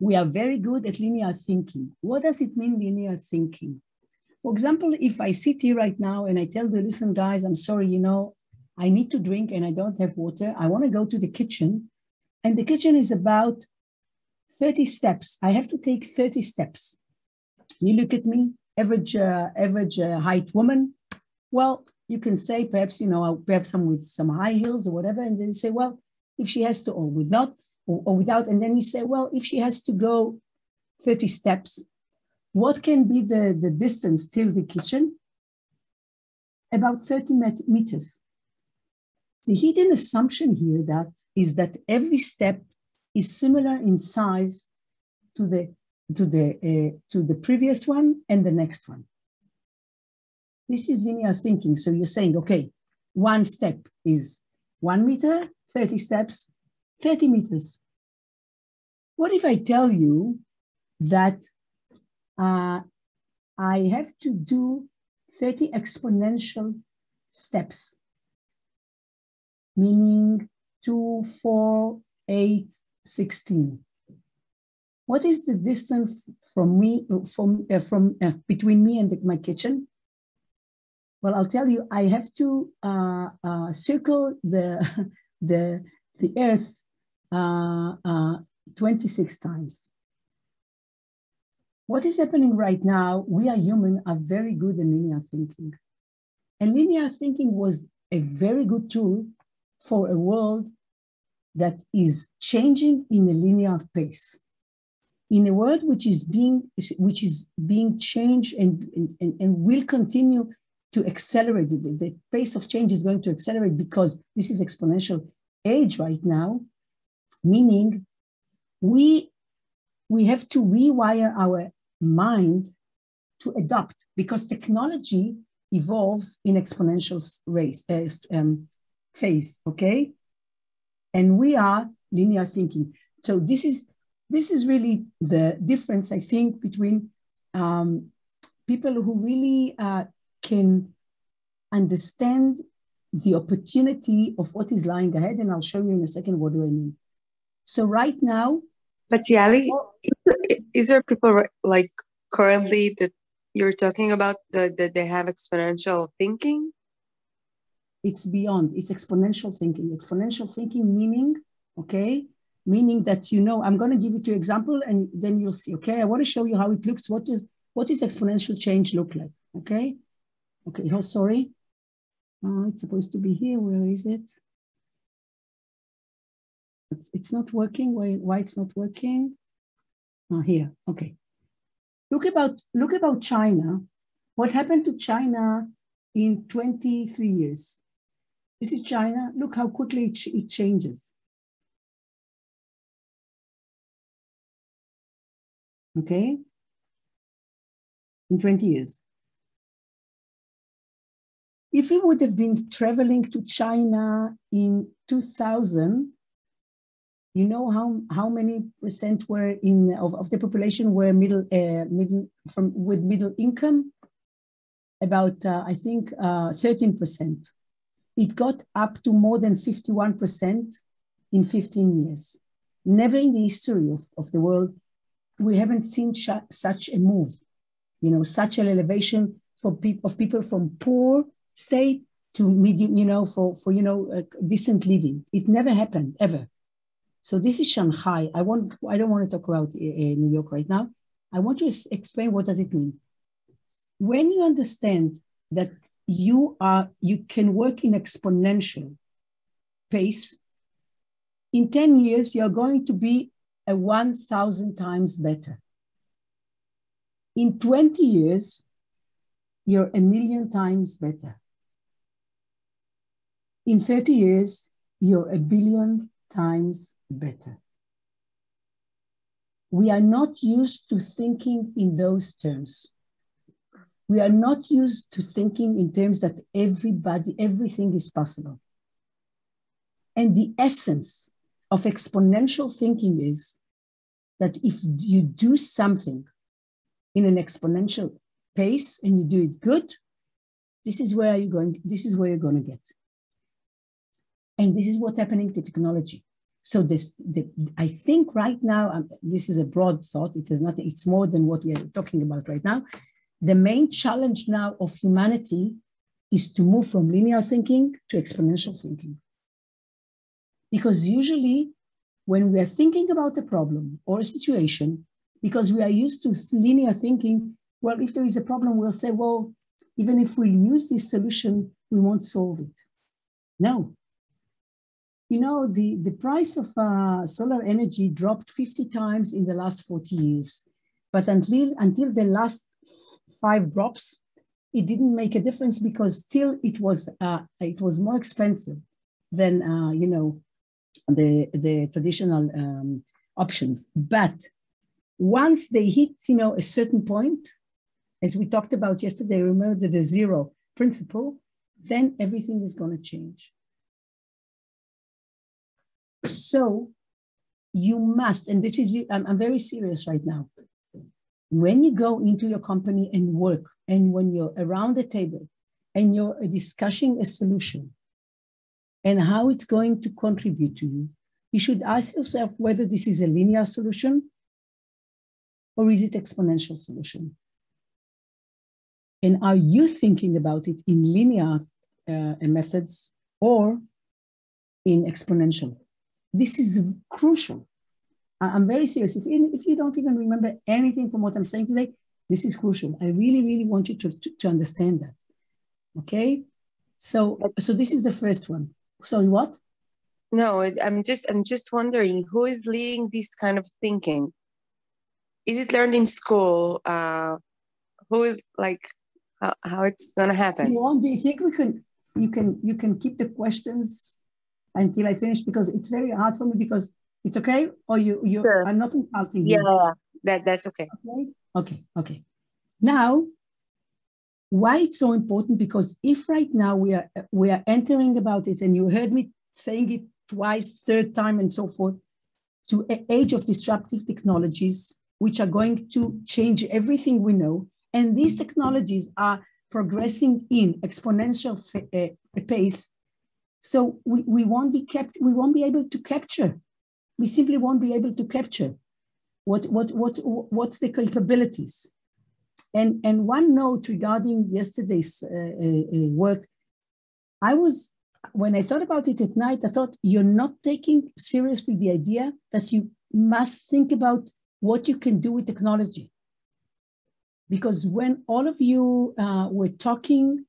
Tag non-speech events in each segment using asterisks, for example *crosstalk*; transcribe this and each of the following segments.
we are very good at linear thinking. What does it mean, linear thinking? For example, if I sit here right now and I tell the listen, guys, I'm sorry, you know, I need to drink and I don't have water. I want to go to the kitchen. And the kitchen is about 30 steps. I have to take 30 steps. You look at me, average, uh, average uh, height woman. Well, you can say perhaps, you know, perhaps some with some high heels or whatever. And then you say, well, if she has to, or without, or, or without, and then you say, well, if she has to go 30 steps, what can be the, the distance till the kitchen? About 30 meters. The hidden assumption here that is that every step is similar in size to the to the uh, to the previous one and the next one. This is linear thinking. So you're saying, okay, one step is one meter, 30 steps, 30 meters. What if I tell you that uh, I have to do 30 exponential steps, meaning 2, 4, 8, 16. What is the distance from me, from, uh, from uh, between me and the, my kitchen? Well, I'll tell you, I have to uh, uh circle the, *laughs* the, the earth Uh, uh, 26 times. What is happening right now, we are human are very good in linear thinking. And linear thinking was a very good tool for a world that is changing in a linear pace. In a world which is being, which is being changed and, and, and will continue to accelerate, the, the pace of change is going to accelerate because this is exponential age right now, meaning we, we have to rewire our mind to adopt because technology evolves in exponential race, uh, um, phase, okay? And we are linear thinking. So this is this is really the difference, I think, between um, people who really uh, can understand the opportunity of what is lying ahead. And I'll show you in a second what do I mean. So right now, but Yali, oh. is there people like currently that you're talking about that, that they have exponential thinking? It's beyond, it's exponential thinking. Exponential thinking meaning, okay, meaning that you know, I'm going to give you to you example and then you'll see, okay, I want to show you how it looks. What is what is exponential change look like? Okay. Okay. Oh, sorry. Oh, it's supposed to be here. Where is it? It's, it's not working. Why, why it's not working? Oh, here. Okay. Look about look about China. What happened to China in 23 years? This is China. Look how quickly it, it changes. Okay? In 20 years. If we would have been traveling to China in 2000, you know how, how many percent were in of, of the population were middle uh, middle from with middle income? About uh, I think uh, 13%. It got up to more than 51% in 15 years. Never in the history of, of the world we haven't seen such a move, you know, such an elevation for pe- of people from poor state to medium, you know, for, for you know, uh, decent living. It never happened, ever. So this is Shanghai. I want, I don't want to talk about uh, New York right now. I want to explain what does it mean. When you understand that you are, you can work in exponential pace, in 10 years, you're going to be a 1,000 times better. In 20 years, you're a million times better. In 30 years, you're a billion times better. We are not used to thinking in those terms. We are not used to thinking in terms that everybody, everything is possible. And the essence of exponential thinking is that if you do something in an exponential pace and you do it good, this is where you're going, this is where you're going to get. And this is what's happening to technology. So this, the, I think right now, um, this is a broad thought. It is nothing. It's more than what we are talking about right now. The main challenge now of humanity is to move from linear thinking to exponential thinking. Because usually, when we are thinking about a problem or a situation, because we are used to linear thinking, well, if there is a problem, we'll say, well, even if we use this solution, we won't solve it. No. You know, the, the price of uh, solar energy dropped 50 times in the last 40 years. But until, until the last five drops, it didn't make a difference because still it was, uh, it was more expensive than, uh, you know, the, the traditional um, options. But once they hit, you know, a certain point, as we talked about yesterday, remember the zero principle, then everything is going to change. So you must, and this is, I'm, I'm very serious right now. When you go into your company and work, and when you're around the table and you're discussing a solution and how it's going to contribute to you, you should ask yourself whether this is a linear solution or is it exponential solution? And are you thinking about it in linear uh, methods or in exponential? This is crucial. I'm very serious. If, if you don't even remember anything from what I'm saying today, this is crucial. I really, really want you to, to, to understand that. Okay? So, so this is the first one. Sorry, what? No, I'm just I'm just wondering who is leading this kind of thinking is it learned in school? Uh, who is like how, how it's gonna happen? Do you think we can you can you can keep the questions until I finish because it's very hard for me because it's okay or you you sure. I'm not insulting you. Yeah, that that's okay. Okay, okay, okay. Now, why it's so important? Because if right now we are we are entering about this, and you heard me saying it twice, third time, and so forth, to an age of disruptive technologies, which are going to change everything we know. And these technologies are progressing in exponential uh, pace. So we, we won't be kept, we won't be able to capture. We simply won't be able to capture what, what, what, what's the capabilities. And, and one note regarding yesterday's uh, uh, work, I was, when I thought about it at night, I thought you're not taking seriously the idea that you must think about what you can do with technology. Because when all of you uh, were talking,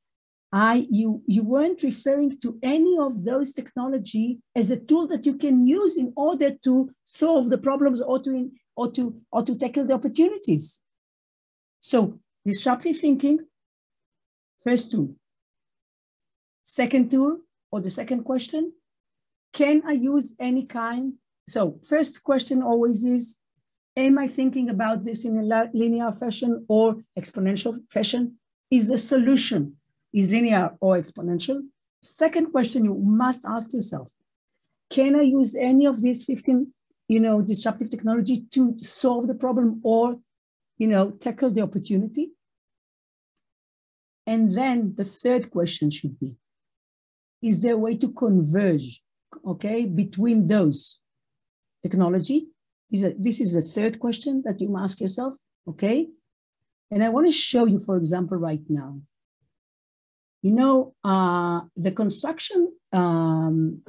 I you you weren't referring to any of those technology as a tool that you can use in order to solve the problems or to or to or to tackle the opportunities. So disruptive thinking, first tool. Second tool, or the second question, can I use any kind? So first question always is, Am I thinking about this in a linear fashion or exponential fashion? Is the solution is linear or exponential? Second question you must ask yourself, can I use any of these 15 you know, disruptive technology to solve the problem or, you know, tackle the opportunity? And then the third question should be, is there a way to converge, okay, between those technology this is the third question that you ask yourself, okay? And I want to show you, for example, right now. You know, uh, the construction um,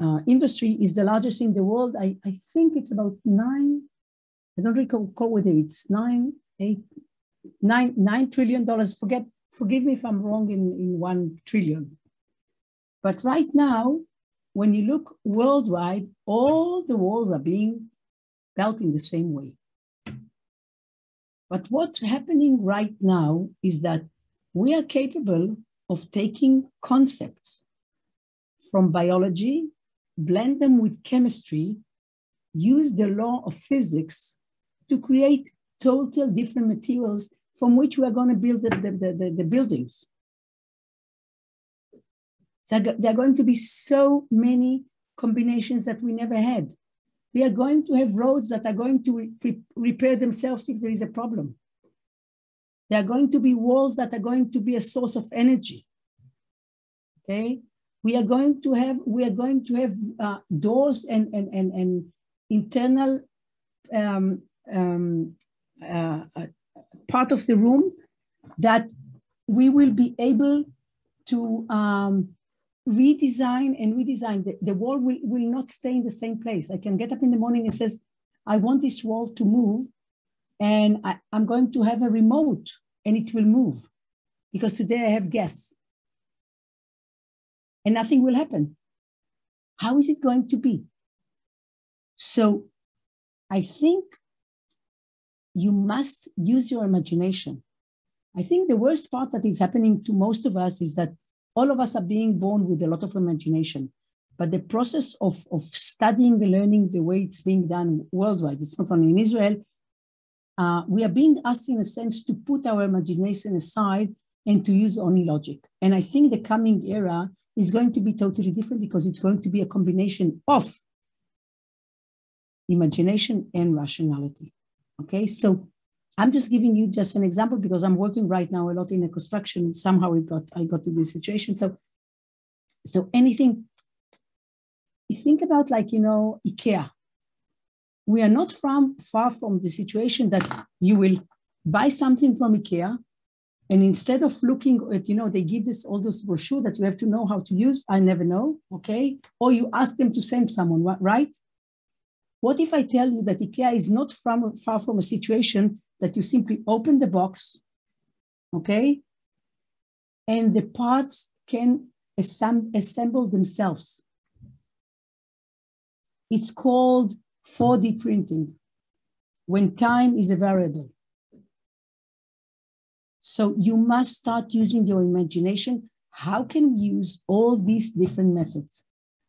uh, industry is the largest in the world. I, I think it's about nine, I don't recall whether it's nine, eight, nine, nine trillion dollars. Forget, forgive me if I'm wrong in, in one trillion. But right now, when you look worldwide, all the walls are being built in the same way. But what's happening right now is that we are capable of taking concepts from biology, blend them with chemistry, use the law of physics to create total different materials from which we are going to build the, the, the, the buildings. So there are going to be so many combinations that we never had. We are going to have roads that are going to re repair themselves if there is a problem. There are going to be walls that are going to be a source of energy. Okay? We are going to have we are going to have uh, doors and and and, and internal um, um, uh, uh part of the room that we will be able to um, redesign and redesign. The, the wall will, will not stay in the same place. I can get up in the morning and says, I want this wall to move and I, I'm going to have a remote and it will move because today I have guests and nothing will happen. How is it going to be? So I think you must use your imagination. I think the worst part that is happening to most of us is that all of us are being born with a lot of imagination. But the process of, of studying and learning the way it's being done worldwide, it's not only in Israel, uh, we are being asked in a sense to put our imagination aside and to use only logic. And I think the coming era is going to be totally different because it's going to be a combination of imagination and rationality. Okay, so I'm just giving you just an example because I'm working right now a lot in the construction. Somehow we got I got to this situation. So, so anything. Think about like you know IKEA. We are not from far from the situation that you will buy something from IKEA, and instead of looking at you know they give this all those brochure that you have to know how to use. I never know. Okay, or you ask them to send someone right. What if I tell you that IKEA is not from, far from a situation that you simply open the box, okay? And the parts can assemble themselves. It's called 4D printing when time is a variable. So you must start using your imagination. How can we use all these different methods?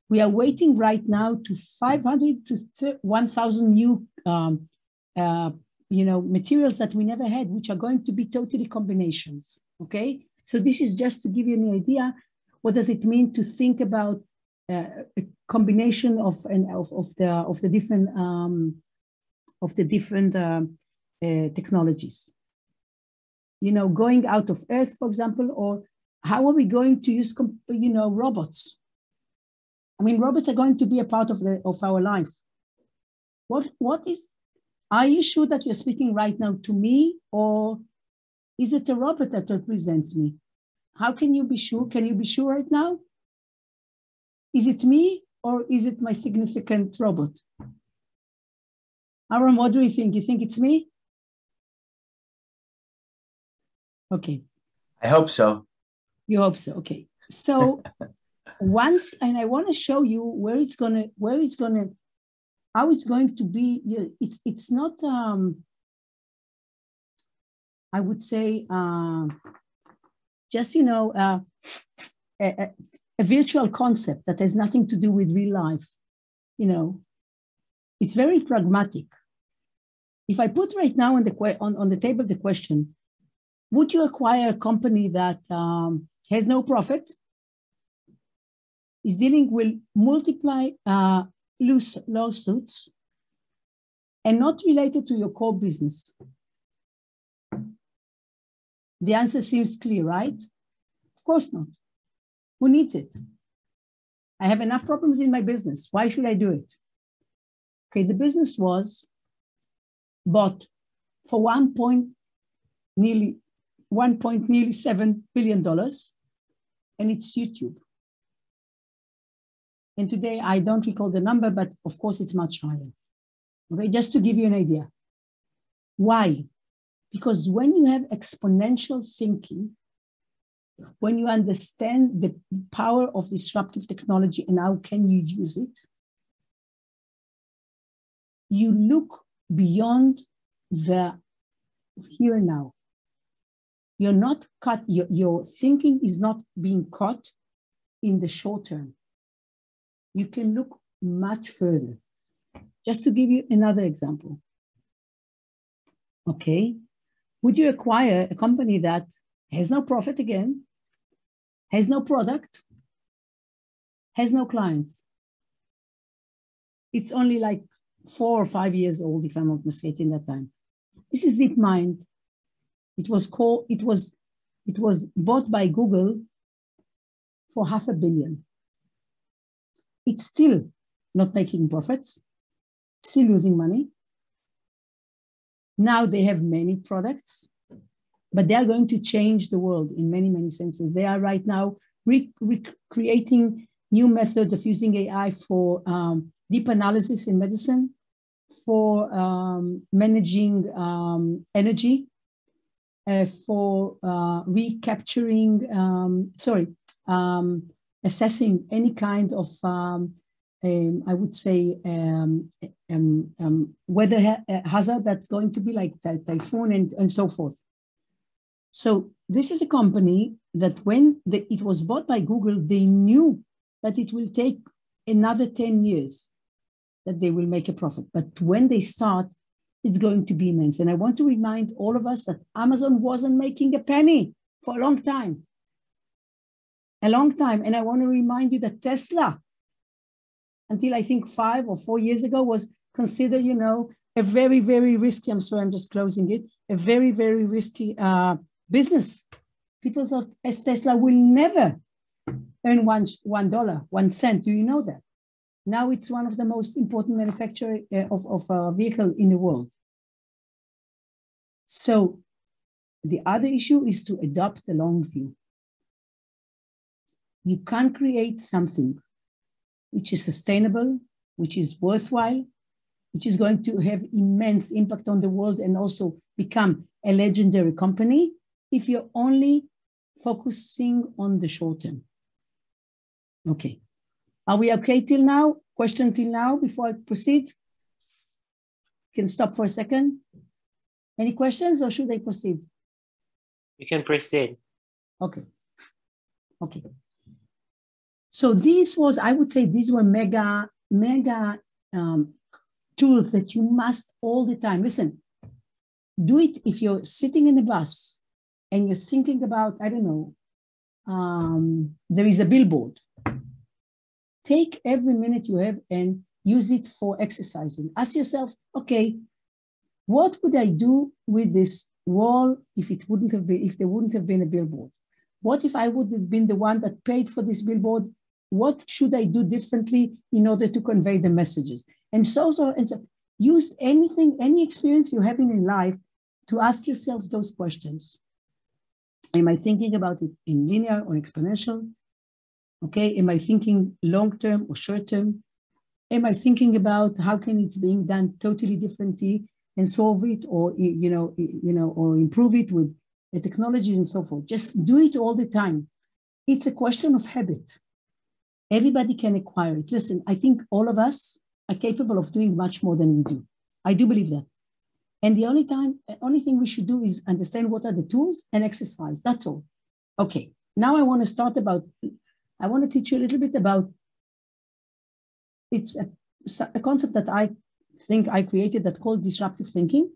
We are waiting right now to 500 to 1,000 new um, uh, you know, materials that we never had, which are going to be totally combinations. Okay, so this is just to give you an idea. What does it mean to think about a combination of and of, of the of the different um, of the different uh, uh, technologies? You know, going out of Earth, for example, or how are we going to use you know robots? I mean, robots are going to be a part of the of our life. What what is are you sure that you're speaking right now to me, or is it a robot that represents me? How can you be sure? Can you be sure right now? Is it me, or is it my significant robot? Aaron, what do you think? You think it's me? Okay. I hope so. You hope so. Okay. So *laughs* once, and I want to show you where it's gonna where it's gonna how it's going to be, it's, it's not, um, I would say, uh, just, you know, uh, a, virtual concept that has nothing to do with real life. You know, it's very pragmatic. If I put right now on the, on, on the table the question, would you acquire a company that um, has no profit, is dealing with multiply uh, lawsuits and not related to your core business? The answer seems clear, right? Of course not. Who needs it? I have enough problems in my business. Why should I do it? Okay, the business was bought for one point nearly one point nearly seven billion dollars, and it's YouTube. And today I don't recall the number, but of course it's much higher. Okay, just to give you an idea. Why? Because when you have exponential thinking, when you understand the power of disruptive technology and how can you use it, you look beyond the here and now. You're not cut, your, your thinking is not being caught in the short term you can look much further. Just to give you another example. Okay, would you acquire a company that has no profit again, has no product, has no clients? It's only like four or five years old, if I'm not mistaken, that time. This is DeepMind. It was called, it was, it was bought by Google for half a billion. It's still not making profits, still losing money. Now they have many products, but they are going to change the world in many, many senses. They are right now recreating new methods of using AI for um, deep analysis in medicine, for um, managing um, energy, uh, for uh, recapturing, um, sorry, um, assessing any kind of, um, I would say, weather ha hazard that's going to be like typhoon and, and so forth. So this is a company that when the, it was bought by Google, they knew that it will take another 10 years that they will make a profit. But when they start, it's going to be immense. And I want to remind all of us that Amazon wasn't making a penny for a long time. A long time. And I want to remind you that Tesla, until I think five or four years ago, was considered, you know, a very, very risky, I'm sorry, I'm just closing it, a very, very risky uh, business. People thought Tesla will never earn one, one dollar, one cent. Do you know that? Now it's one of the most important manufacturer uh, of, of a vehicle in the world. So the other issue is to adopt the long view. You can't create something which is sustainable, which is worthwhile, which is going to have immense impact on the world and also become a legendary company if you're only focusing on the short term. Okay. Are we okay till now? Question till now before I proceed? Can stop for a second. Any questions or should I proceed? You can proceed. Okay. Okay. So this was, I would say these were mega, mega um, tools that you must all the time. Listen, do it if you're sitting in the bus and you're thinking about, I don't know, um, there is a billboard take every minute you have and use it for exercising. Ask yourself, okay, what would I do with this wall if it wouldn't have been, if there wouldn't have been a billboard? What if I would have been the one that paid for this billboard? What should I do differently in order to convey the messages? And so, so and so use anything, any experience you're having in life to ask yourself those questions. Am I thinking about it in linear or exponential? Okay, am I thinking long term or short term? Am I thinking about how can it's being done totally differently and solve it, or you know, you know, or improve it with technologies and so forth? Just do it all the time. It's a question of habit. Everybody can acquire it. Listen, I think all of us are capable of doing much more than we do. I do believe that. And the only time, only thing we should do is understand what are the tools and exercise. That's all. Okay. Now I want to start about I want to teach you a little bit about it's a, a concept that I think I created that called disruptive thinking.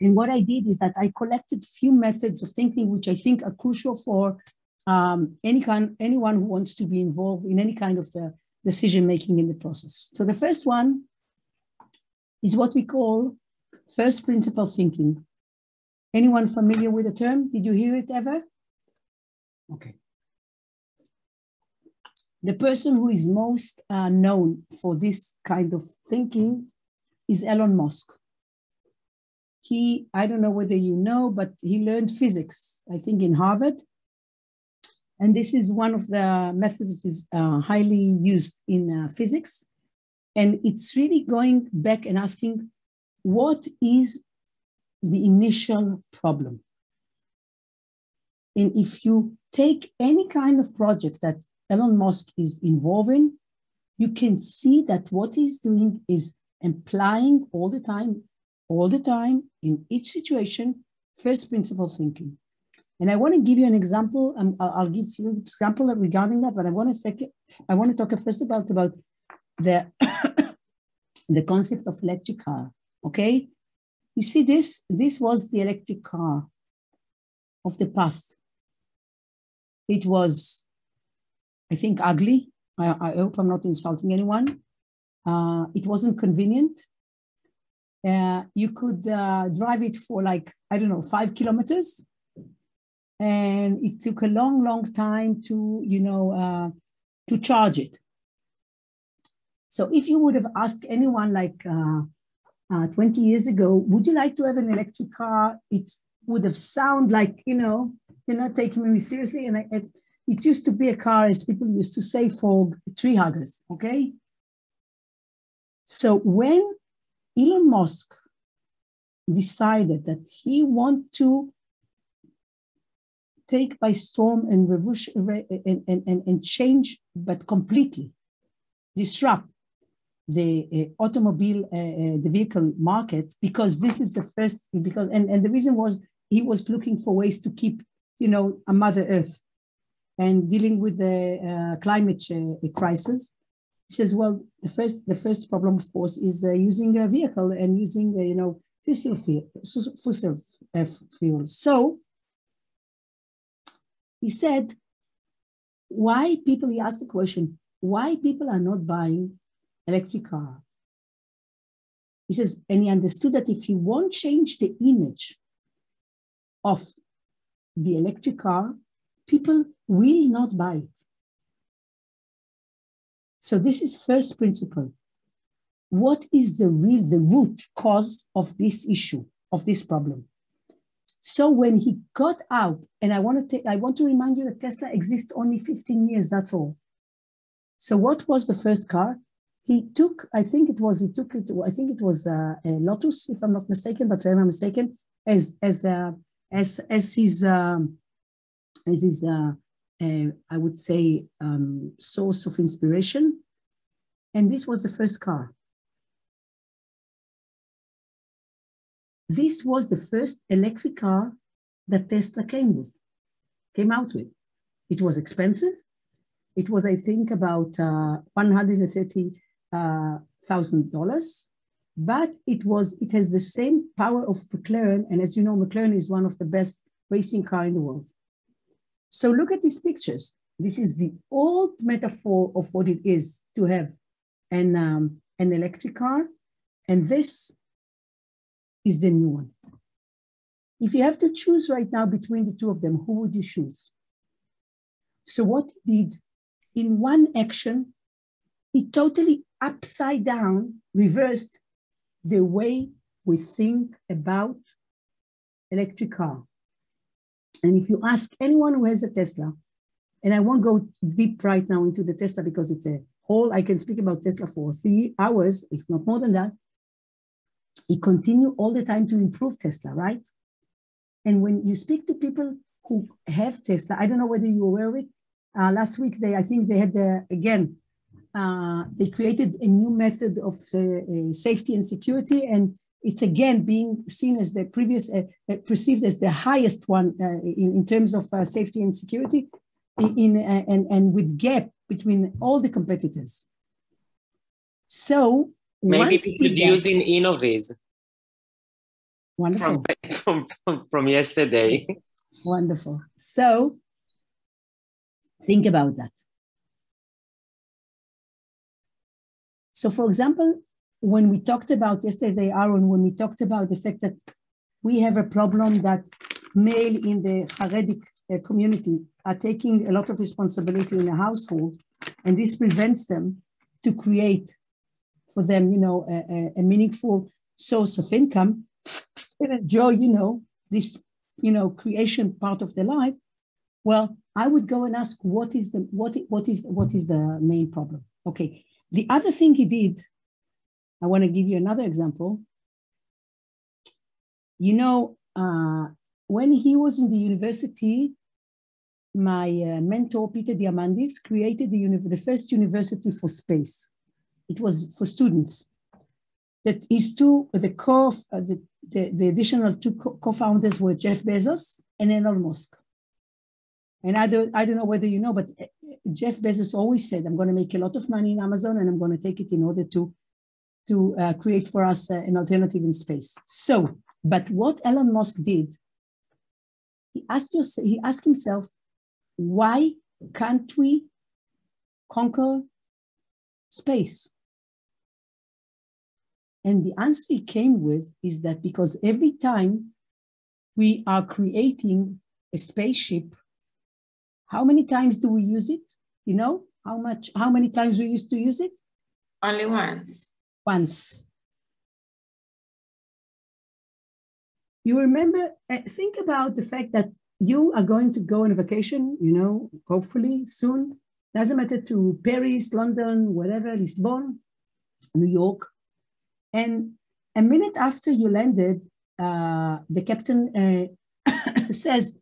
And what I did is that I collected few methods of thinking which I think are crucial for um, any kind, anyone who wants to be involved in any kind of the uh, decision making in the process. So the first one is what we call first principle thinking. Anyone familiar with the term? Did you hear it ever? Okay. The person who is most uh, known for this kind of thinking is Elon Musk. He, I don't know whether you know, but he learned physics, I think in Harvard. And this is one of the methods that is uh, highly used in uh, physics. And it's really going back and asking, what is the initial problem? And if you take any kind of project that Elon Musk is involving, you can see that what he's doing is implying all the time, all the time in each situation, first principle thinking. And I want to give you an example. Um, I'll give you an example regarding that, but I want to second, I want to talk first about about the *coughs* the concept of electric car. Okay, you see this. This was the electric car of the past. It was I think, ugly. I, I hope I'm not insulting anyone. Uh, it wasn't convenient. Uh, you could uh, drive it for like, I don't know, five kilometers. And it took a long, long time to, you know, uh, to charge it. So if you would have asked anyone like uh, uh, 20 years ago, would you like to have an electric car? It would have sound like, you know, you're not taking me seriously. And I, it, it used to be a car, as people used to say, for tree huggers, okay? So when Elon Musk decided that he want to take by storm and revolution and, and, and, and change, but completely disrupt the uh, automobile, uh, the vehicle market, because this is the first, because, and, and the reason was he was looking for ways to keep, you know, a Mother Earth and dealing with the climate crisis. He says, well, the first, the first problem, of course, is using a vehicle and using, you know, fossil fuel, fossil fuel. So he said, why people, he asked the question, why people are not buying electric car? He says, and he understood that if you won't change the image of the electric car, people will not buy it. So this is first principle what is the real, the root cause of this issue, of this problem. So when he got out, and I want to take, I want to remind you that Tesla exists only 15 years, that's all. So what was the first car? He took, I think it was, he took it, I think it was a, a Lotus, if I'm not mistaken, but if I'm mistaken, as as a, as as his um, as his uh, uh, I would say um, source of inspiration, and this was the first car. This was the first electric car that Tesla came with, came out with. It was expensive. It was, I think, about uh, $130,000, uh, but it was it has the same power of McLaren. And as you know, McLaren is one of the best racing car in the world. So look at these pictures. This is the old metaphor of what it is to have an, um, an electric car. And this is the new one. If you have to choose right now between the two of them, who would you choose? So what he did in one action, he totally upside down reversed the way we think about electric car. And if you ask anyone who has a Tesla, and I won't go deep right now into the Tesla because it's a whole, I can speak about Tesla for three hours, if not more than that he continue all the time to improve Tesla, right? And when you speak to people who have Tesla, I don't know whether you're aware of it. Uh, last week, they I think they had the again, uh, they created a new method of uh, uh safety and security, and it's again being seen as the previous uh, uh, perceived as the highest one in, in terms of safety and security, in, and and with gap between all the competitors. So Maybe use in Innoviz. Wonderful. From, *laughs* from, from, from yesterday. Wonderful. So think about that. So for example, when we talked about yesterday, Aaron, when we talked about the fact that we have a problem that male in the Haredi uh, community are taking a lot of responsibility in the household, and this prevents them to create for them, you know, a, a meaningful source of income and enjoy, you know, this, you know, creation part of their life, well, I would go and ask what is the what what is what is the main problem? Okay. The other thing he did, I want to give you another example. You know, uh, when he was in the university, my uh, mentor Peter Diamandis created the, the first university for space it was for students. That is two, the co, uh, the, the, the, additional two co-founders were Jeff Bezos and Elon Musk. And I don't, I don't know whether you know, but uh, Jeff Bezos always said, I'm going to make a lot of money in Amazon and I'm going to take it in order to, to uh, create for us uh, an alternative in space. So, but what Elon Musk did, he asked, he asked himself, why can't we conquer space? And the answer he came with is that because every time we are creating a spaceship, how many times do we use it? You know, How much, how many times we used to use it? Only once. Once. You remember, uh, think about the fact that you are going to go on a vacation, you know, hopefully soon. Doesn't matter to Paris, London, wherever, Lisbon, New York. And a minute after you landed, uh, the captain uh, *coughs* says,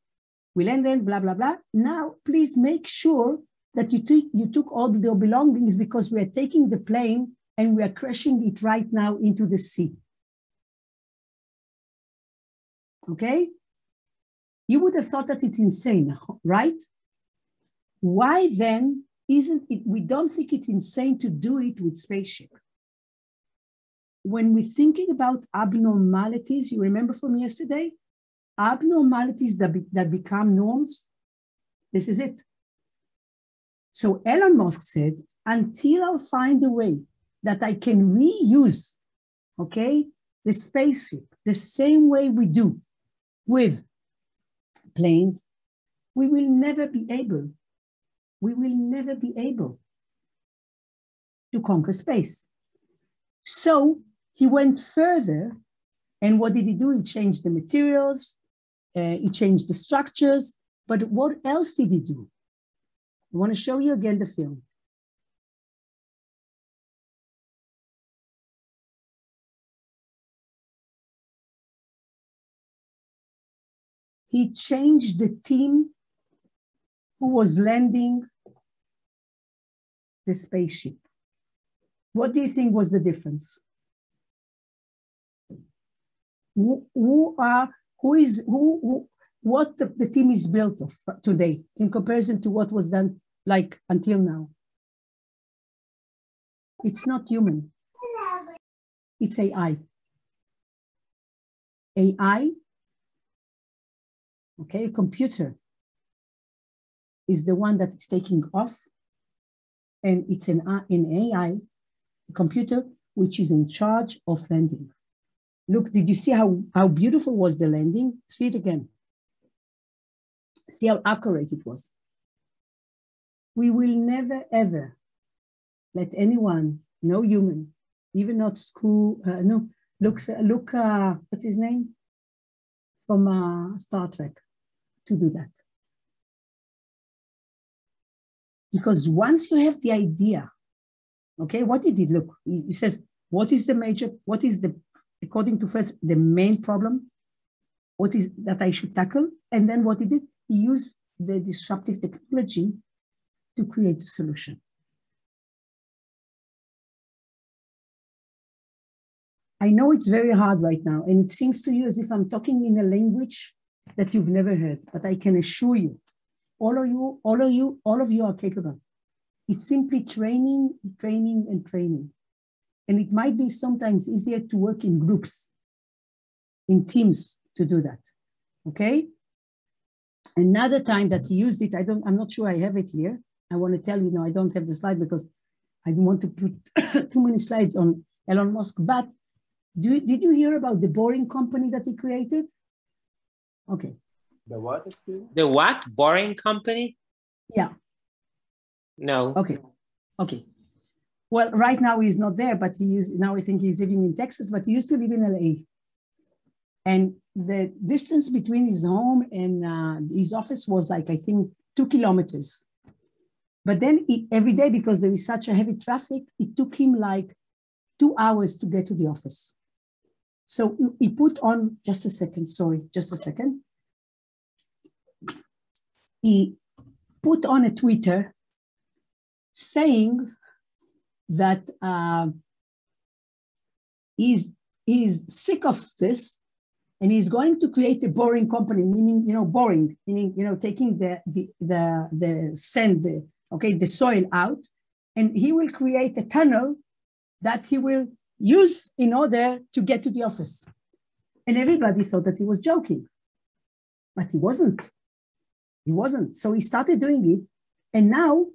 we landed, blah, blah, blah. Now, please make sure that you, took you took all the belongings because we are taking the plane and we are crashing it right now into the sea. Okay? You would have thought that it's insane, right? Why then isn't it, we don't think it's insane to do it with spaceship. When we're thinking about abnormalities, you remember from yesterday? Abnormalities that, be, that become norms, this is it. So Elon Musk said, until I'll find a way that I can reuse, okay, the spaceship the same way we do with planes, we will never be able, we will never be able to conquer space. So he went further, and what did he do? He changed the materials, uh, he changed the structures, but what else did he do? I want to show you again the film. He changed the team who was landing the spaceship. What do you think was the difference? Who, who are who is who, who what the, the team is built of today in comparison to what was done like until now. It's not human. It's AI. AI, okay, a computer is the one that is taking off, and it's an, uh, an AI, computer, which is in charge of landing. Look, did you see how, how beautiful was the landing? See it again. See how accurate it was. We will never, ever let anyone, no human, even not school, uh, no, look, look uh, what's his name? From uh, Star Trek, to do that. Because once you have the idea, okay, what did it look? He says, what is the major, what is the, according to Fred, the main problem? What is that I should tackle? And then what he did, he used the disruptive technology to create a solution. I know it's very hard right now, and it seems to you as if I'm talking in a language that you've never heard, but I can assure you, all of you, all of you, all of you are capable. It's simply training, training, and training. And it might be sometimes easier to work in groups, in teams to do that. Okay? Another time that he used it, I don't, I'm not sure I have it here. I want to tell you no, I don't have the slide because I don't want to put *coughs* too many slides on Elon Musk. But do, did you hear about the boring company that he created? Okay. The what? The what? Boring company? Yeah. No. Okay. Okay. Well, right now he's not there, but he used, now I think he's living in Texas, but he used to live in LA. And the distance between his home and uh, his office was like, I think, two kilometers. But then he, every day, because there is such a heavy traffic, it took him like two hours to get to the office. So he put on, just a second, sorry, just a second. He put on a Twitter saying that uh, he's, he's sick of this and he's going to create a boring company, meaning, you know, boring, meaning, you know, taking the, the, the, the sand, the, okay, the soil out, and he will create a tunnel that he will use in order to get to the office. And everybody thought that he was joking, but he wasn't. He wasn't. So he started doing it. And now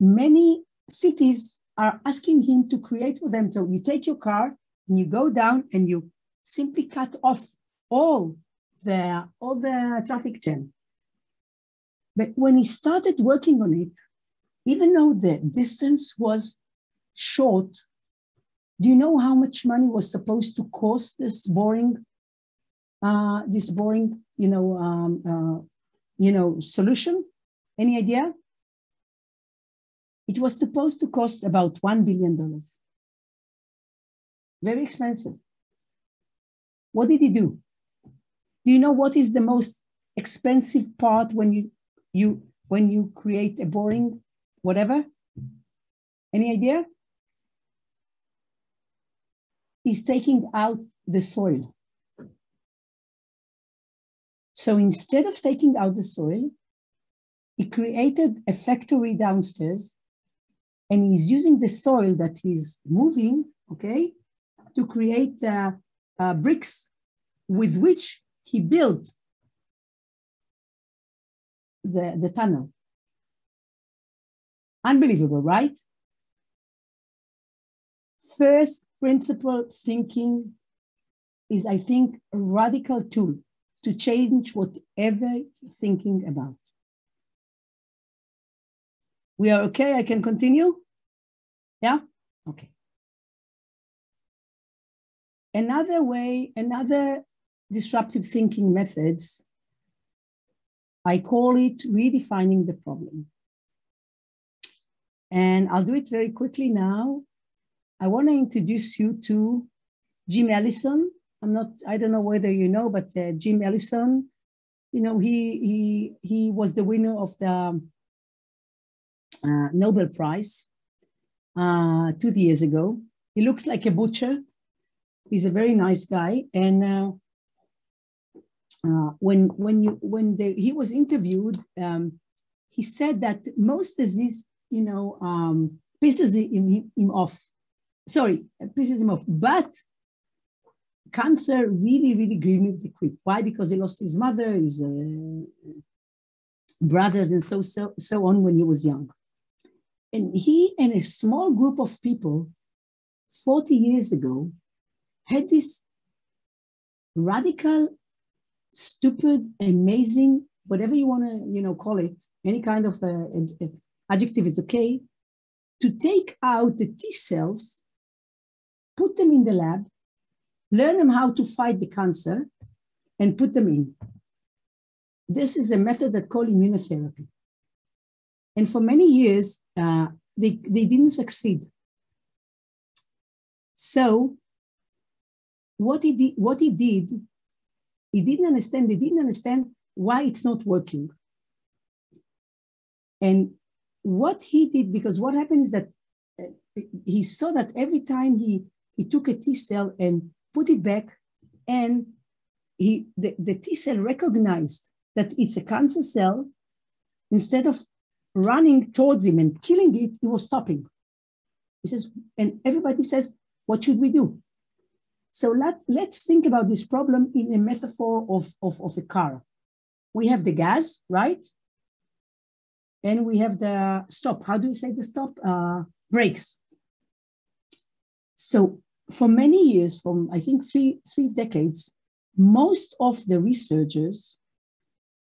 many cities are asking him to create for them. So you take your car and you go down and you simply cut off all the all the traffic jam. But when he started working on it, even though the distance was short, do you know how much money was supposed to cost this boring, uh, this boring, you know, um, uh, you know, solution? Any idea? It was supposed to cost about $1 billion. Very expensive. What did he do? Do you know what is the most expensive part when you, you, when you create a boring whatever? Any idea? He's taking out the soil. So instead of taking out the soil, he created a factory downstairs and he's using the soil that he's moving, okay, to create uh, uh, bricks with which he built the, the tunnel. Unbelievable, right? First principle thinking is, I think, a radical tool to change whatever you're thinking about. We are okay? I can continue? Yeah? Okay. Another way, another disruptive thinking methods, I call it redefining the problem. And I'll do it very quickly now. I want to introduce you to Jim Allison. I'm not, I don't know whether you know, but uh, Jim Allison, you know, he, he, he was the winner of the uh, Nobel Prize uh, two years ago. He looks like a butcher. He's a very nice guy. And uh, uh, when when you when he was interviewed, um, he said that most disease, you know, um, pisses him, him off. Sorry, pisses him off. But cancer really, really grieved me the quick. Why? Because he lost his mother, his uh, brothers, and so so so on when he was young. And he and a small group of people 40 years ago had this radical, stupid, amazing, whatever you want to, you know, call it, any kind of uh, adjective is okay, to take out the T cells, put them in the lab, learn them how to fight the cancer, and put them in. This is a method that called immunotherapy. And for many years, uh, they, they didn't succeed. So what he did, what he did, he didn't understand, they didn't understand why it's not working. And what he did, because what happened is that uh, he saw that every time he, he took a T cell and put it back, and he, the, the T cell recognized that it's a cancer cell, instead of running towards him and killing it, he was stopping. He says, and everybody says, what should we do? So let, let's think about this problem in a metaphor of, of, of a car. We have the gas, right? And we have the stop. How do you say the stop? Uh, brakes. So for many years, from I think three, three decades, most of the researchers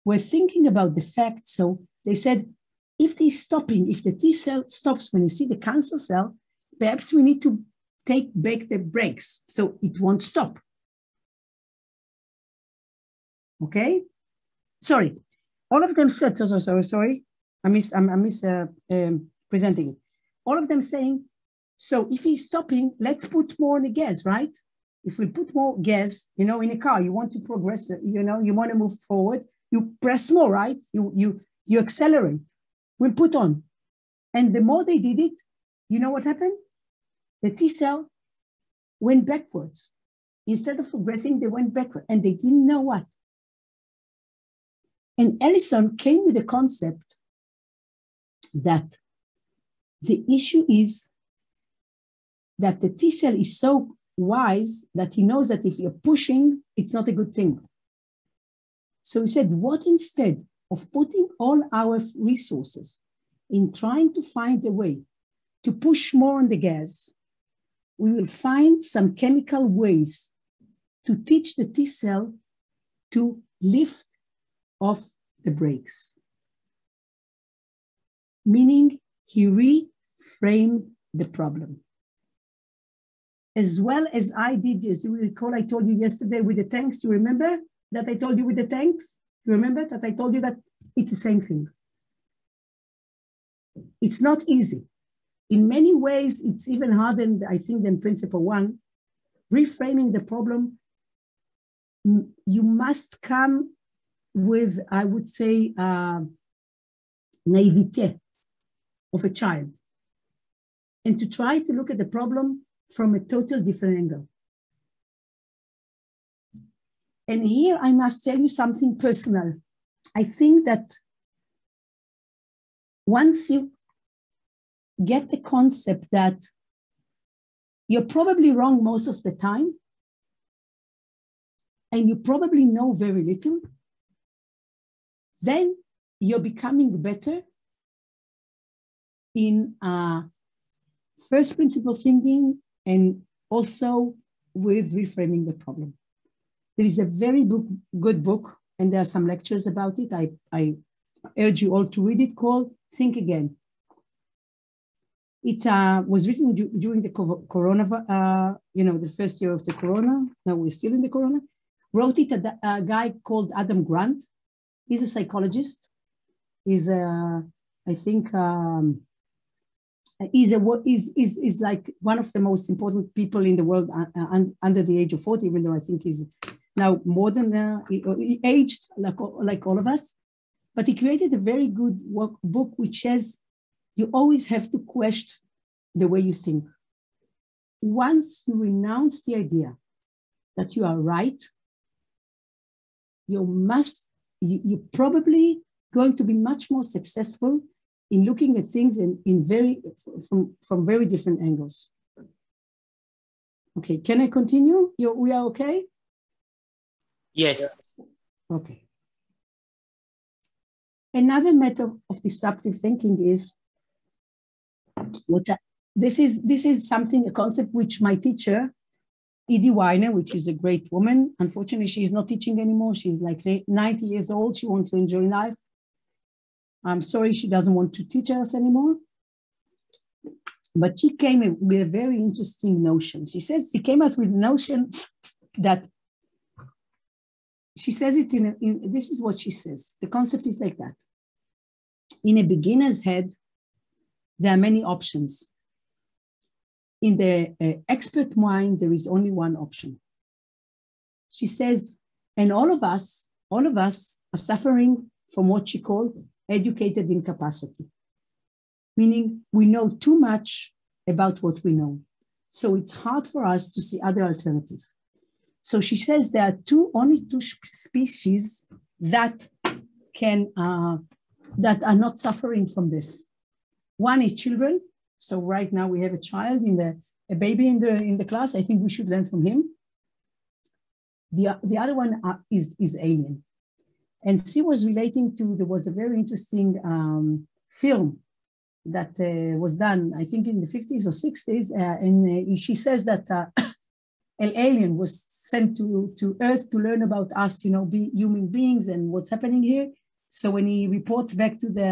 were thinking about the fact. So they said, if the stopping, if the T cell stops when you see the cancer cell, perhaps we need to take back the brakes so it won't stop. Okay? Sorry. All of them said, so, so, sorry, sorry. I miss, I'm, I miss uh, um, presenting it. All of them saying, so if he's stopping, let's put more on the gas, right? If we put more gas, you know, in a car, you want to progress, you know, you want to move forward, you press more, right? You, you, you accelerate will put on. And the more they did it, you know what happened? The T cell went backwards. Instead of progressing, they went backward and they didn't know what. And Allison came with the concept that the issue is that the T cell is so wise that he knows that if you're pushing, it's not a good thing. So he said, what instead of putting all our resources in trying to find a way to push more on the gas, we will find some chemical ways to teach the T cell to lift off the brakes. Meaning he reframed the problem. As well as I did, as you recall, I told you yesterday with the tanks, you remember that I told you with the tanks? You remember that I told you that it's the same thing. It's not easy. In many ways, it's even harder, than, I think, than principle one. Reframing the problem, you must come with, I would say, uh, naivete of a child and to try to look at the problem from a total different angle. And here I must tell you something personal. I think that once you get the concept that you're probably wrong most of the time, and you probably know very little, then you're becoming better in uh, first principle thinking and also with reframing the problem. There is a very book, good book, and there are some lectures about it. I, I urge you all to read it called Think Again. It uh, was written during the corona, uh, you know, the first year of the corona. Now we're still in the corona. Wrote it a, a guy called Adam Grant. He's a psychologist. He's a, I think, um, is a is is is like one of the most important people in the world uh, uh under the age of 40 even though i think he's now more than uh, aged like like all of us but he created a very good work, book which says you always have to question the way you think once you renounce the idea that you are right you must you, you're probably going to be much more successful in looking at things in, in very from, from very different angles. Okay, can I continue? You, we are okay? Yes. Okay. Another method of disruptive thinking is what I, this is this is something a concept which my teacher Edie Weiner, which is a great woman. Unfortunately, she is not teaching anymore. She's like 90 years old. She wants to enjoy life. I'm sorry she doesn't want to teach us anymore. But she came with a very interesting notion. She says she came up with a notion that she says it in, a, in this is what she says. The concept is like that. In a beginner's head, there are many options. In the uh, expert mind, there is only one option. She says, and all of us, all of us are suffering from what she called educated incapacity, meaning we know too much about what we know. So it's hard for us to see other alternatives. So she says there are two, only two species that can, uh, that are not suffering from this. One is children. So right now we have a child in the, a baby in the, in the class. I think we should learn from him. The, the other one uh, is, is alien. And she was relating to, there was a very interesting um, film that uh, was done, I think in the 50s or 60s. Uh, and uh, she says that uh, an alien was sent to, to Earth to learn about us, you know, be human beings and what's happening here. So when he reports back to the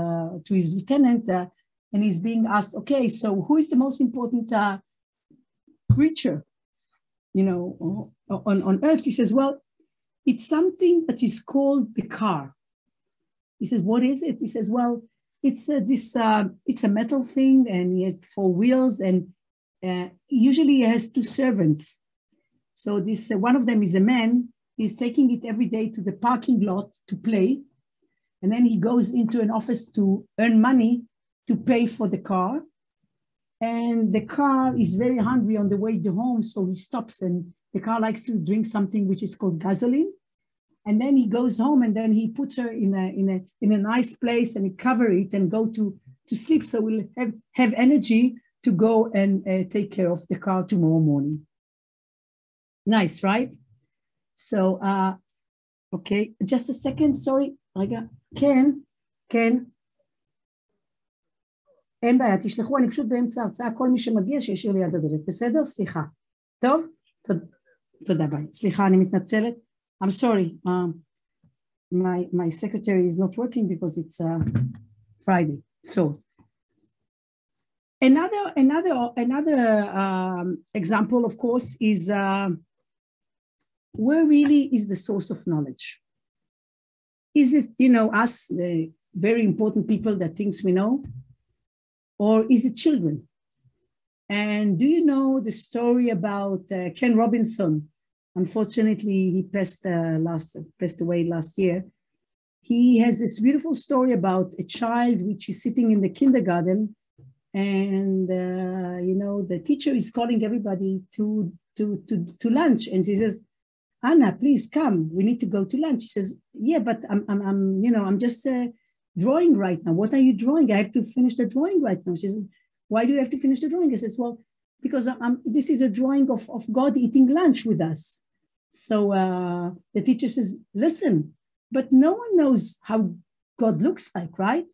uh, to his lieutenant, uh, and he's being asked, okay, so who is the most important creature, you know, on, on Earth? He says, well, it's something that is called the car. He says, what is it? He says, well, it's a, this, uh, it's a metal thing and he has four wheels and uh, usually he has two servants. So this, uh, one of them is a man, he's taking it every day to the parking lot to play. And then he goes into an office to earn money to pay for the car. And the car is very hungry on the way to home, so he stops and the car likes to drink something which is called gasoline. And then he goes home and then he puts her in a, in a, in a nice place and he cover it and go to, to sleep. So we'll have, have energy to go and uh, take care of the car tomorrow morning. Nice, right? So, uh, okay, just a second, sorry, רגע, כן, כן. אין בעיה, תשלחו, אני פשוט באמצע ההרצאה, כל מי שמגיע שישאיר ליד הדלת, בסדר? סליחה. טוב? תודה ביי. סליחה, אני מתנצלת. I'm sorry. Um, my, my secretary is not working because it's uh, Friday. So, Another, another, another um, example, of course, is uh, where really is the source of knowledge? Is it, you know, us, the very important people that thinks we know? Or is it children? And do you know the story about uh, Ken Robinson? Unfortunately, he passed, uh, last, passed away last year. He has this beautiful story about a child which is sitting in the kindergarten and uh, you know the teacher is calling everybody to to to to lunch. And she says anna please come. We need to go to lunch. She says yeah but i'm i'm, I'm you know i'm just uh, drawing right now. What are you drawing? I have to finish the drawing right now. She says why do you have to finish the drawing? I says well because I'm, this is a drawing of, of god eating lunch with us. So uh, the teacher says listen but no one knows how god looks like right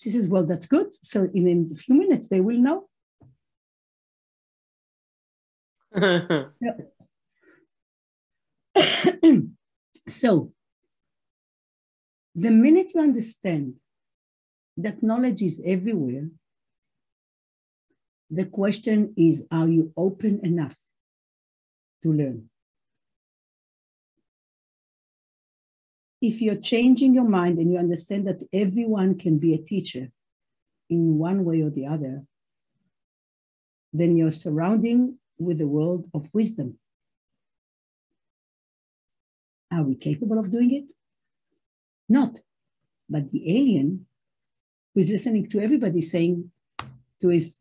she says, well, that's good. So in, a few minutes, they will know. *laughs* so the minute you understand that knowledge is everywhere, the question is, are you open enough to learn? If you're changing your mind and you understand that everyone can be a teacher in one way or the other, then you're surrounding with a world of wisdom. Are we capable of doing it? Not. But the alien who is listening to everybody saying to his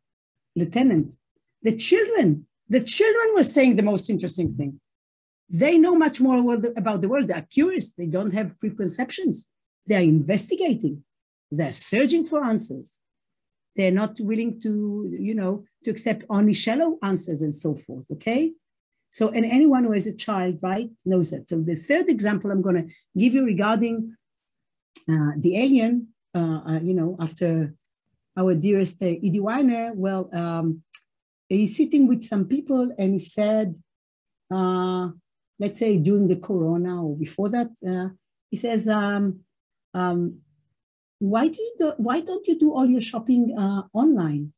lieutenant, the children, the children were saying the most interesting thing. They know much more about the world. They are curious. They don't have preconceptions. They are investigating. They're searching for answers. They're not willing to, you know, to accept only shallow answers and so forth. Okay. So, and anyone who has a child, right, knows that. So, the third example I'm going to give you regarding uh, the alien, uh, uh, you know, after our dearest uh, Eddie Weiner, well, um, he's sitting with some people and he said, uh, let's say during the corona or before that, uh, he says, um, um, why do you do, why don't you do all your shopping uh, online?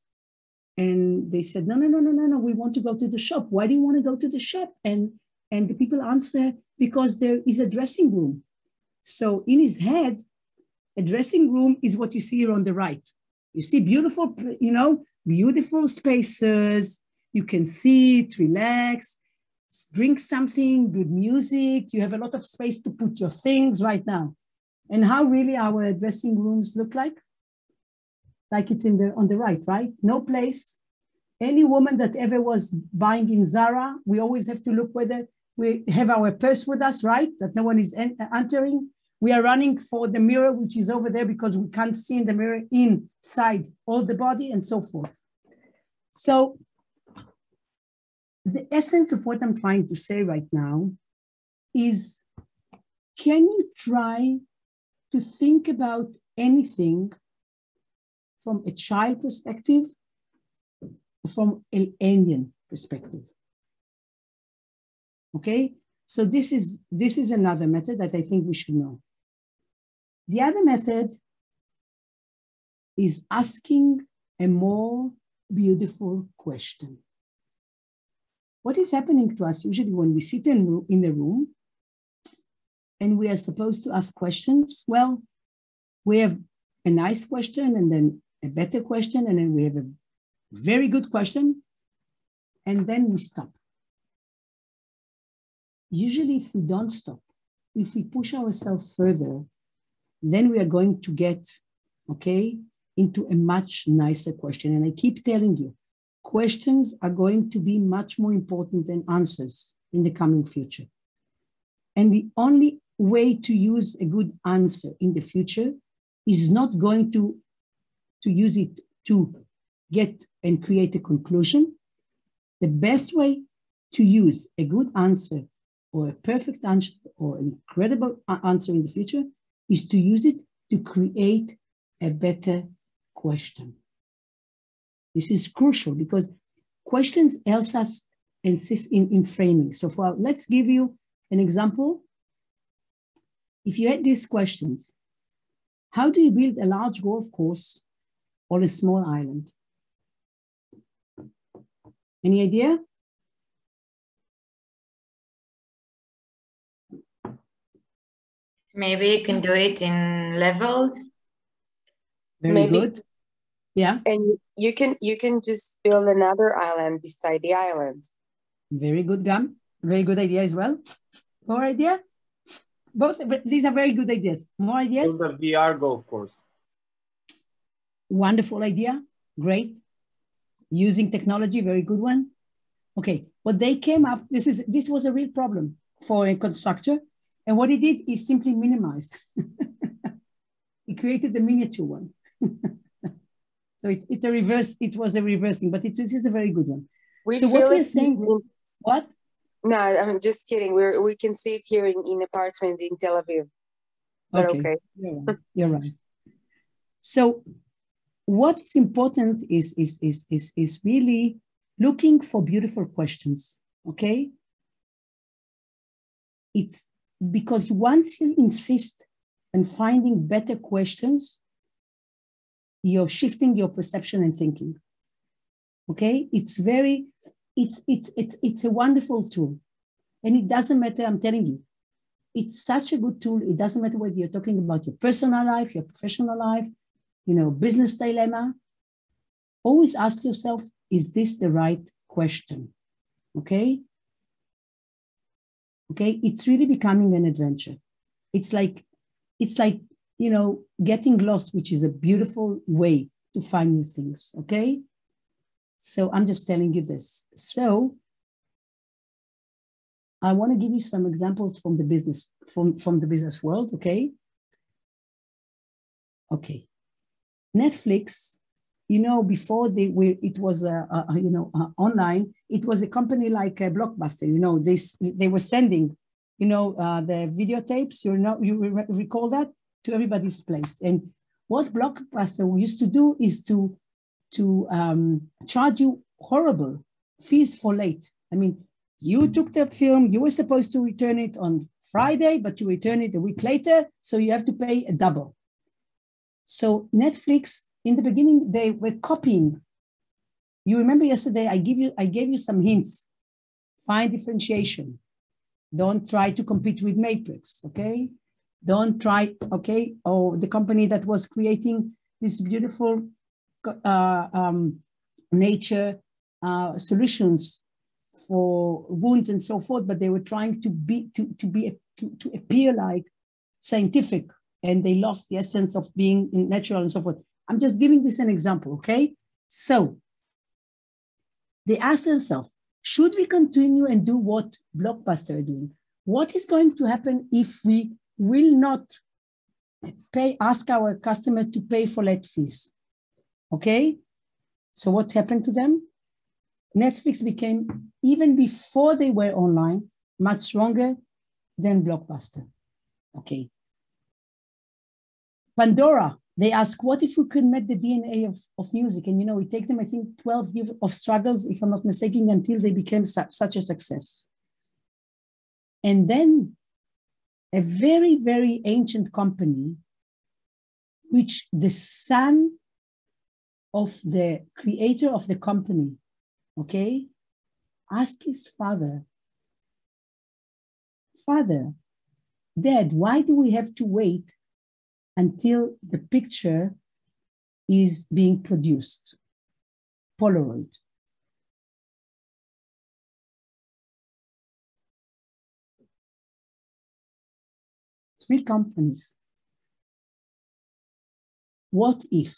And they said, no, no, no, no, no, no. We want to go to the shop. Why do you want to go to the shop? And and the people answer because there is a dressing room. So in his head, a dressing room is what you see here on the right. You see beautiful, you know, beautiful spaces. You can sit, relax, drink something, good music. You have a lot of space to put your things right now. And how really our dressing rooms look like? Like it's in the on the right, right? No place. Any woman that ever was buying in Zara, we always have to look whether we have our purse with us, right? That no one is entering. We are running for the mirror, which is over there because we can't see in the mirror inside all the body and so forth. So the essence of what I'm trying to say right now is can you try to think about anything from a child perspective from an Indian perspective? Okay, so this is this is another method that I think we should know. The other method is asking a more beautiful question what is happening to us usually when we sit in, in the room and we are supposed to ask questions? Well, we have a nice question and then a better question, and then we have a very good question, and then we stop. Usually, if we don't stop, if we push ourselves further, then we are going to get, okay, into a much nicer question. And I keep telling you, questions are going to be much more important than answers in the coming future. And the only way to use a good answer in the future is not going to, to use it to get and create a conclusion. The best way to use a good answer or a perfect answer or an incredible answer in the future is to use it to create a better question. This is crucial because questions helps us insist in, in framing. So for let's give you an example. If you had these questions, how do you build a large golf course on a small island? Any idea? Maybe you can do it in levels. Very Maybe. good. Yeah, And you can you can just build another island beside the island. very good, Gam. Very good idea as well. More idea? Both, but these are very good ideas. More ideas? Build a VR golf course. Wonderful idea. Great. Using technology, very good one. Okay, what they came up, this is this was a real problem for a constructor. And what he did is simply minimized. *laughs* he created the miniature one. *laughs* so it, it's a reverse, it was a reversing, but it, it is a very good one. We So what we're saying- in- What? no, I'm just kidding. We're we can see it here in, in apartment in Tel Aviv. But okay. *laughs* You're right. You're right. So what is important is, is, is, is, is really looking for beautiful questions. Okay. It's because once you insist on finding better questions, you're shifting your perception and thinking. Okay. It's very, it's, it's, it's, it's a wonderful tool. And it doesn't matter, I'm telling you, it's such a good tool. It doesn't matter whether you're talking about your personal life, your professional life, you know, business dilemma. Always ask yourself, is this the right question? Okay. Okay. It's really becoming an adventure. It's like, it's like, you know, getting lost, which is a beautiful way to find new things. Okay. So I'm just telling you this. So I want to give you some examples from the business from, from the business world. Okay. Okay. Netflix, you know, before they were, it was you know online. It was a company like a Blockbuster. You know, they they were sending, you know, uh, the videotapes. You know, you re- recall that to everybody's place. And what Blockbuster used to do is to to um, charge you horrible fees for late. I mean, you took the film, you were supposed to return it on Friday, but you return it a week later, so you have to pay a double. So Netflix, in the beginning, they were copying. You remember yesterday, I give you, I gave you some hints. Find differentiation. Don't try to compete with Matrix, okay? Don't try, okay? Or the company that was creating this beautiful uh, um, nature uh, solutions for wounds and so forth, but they were trying to be to, to be to, to appear like scientific, and they lost the essence of being natural and so forth. I'm just giving this an example, okay? So they asked themselves, should we continue and do what Blockbuster are doing? What is going to happen if we will not pay, ask our customer to pay for late fees? Okay? So what happened to them? Netflix became, even before they were online, much stronger than Blockbuster. Okay. Pandora, they asked, what if we could map the DNA of, of music? And you know, it take them, I think, 12 years of struggles, if I'm not mistaken, until they became su- such a success. And then a very, very ancient company, which the son of the creator of the company, okay, asked his father, Father, Dad, why do we have to wait until the picture is being produced? Polaroid. Three companies. What if?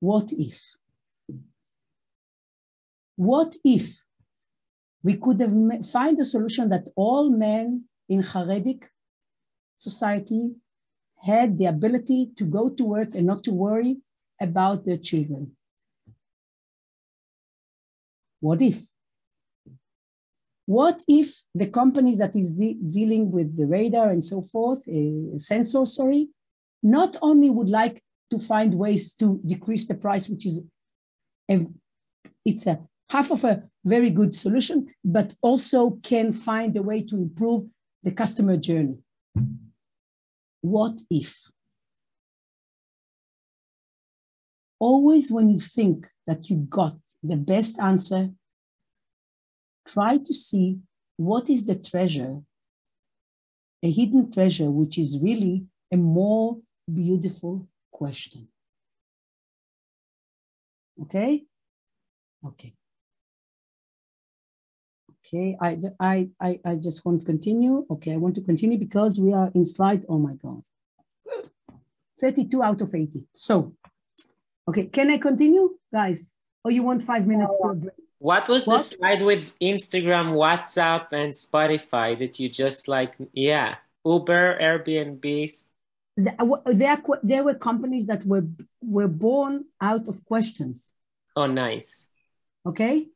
What if? What if we could have find a solution that all men in Haredic society had the ability to go to work and not to worry about their children? What if? What if the company that is de- dealing with the radar and so forth, uh, sensor, sorry, not only would like to find ways to decrease the price, which is a, it's a half of a very good solution, but also can find a way to improve the customer journey. What if? Always when you think that you got the best answer. Try to see what is the treasure, a hidden treasure, which is really a more beautiful question. Okay? Okay. Okay, I, I, I, I just want to continue. Okay, I want to continue because we are in slide, oh my God. 32 out of 80. So, okay, can I continue, guys? Or you want five minutes to uh, break? What was What? the slide with Instagram, WhatsApp, and Spotify that you just like? Yeah, Uber, Airbnb. There, there were companies that were, were born out of questions. Oh, nice. Okay,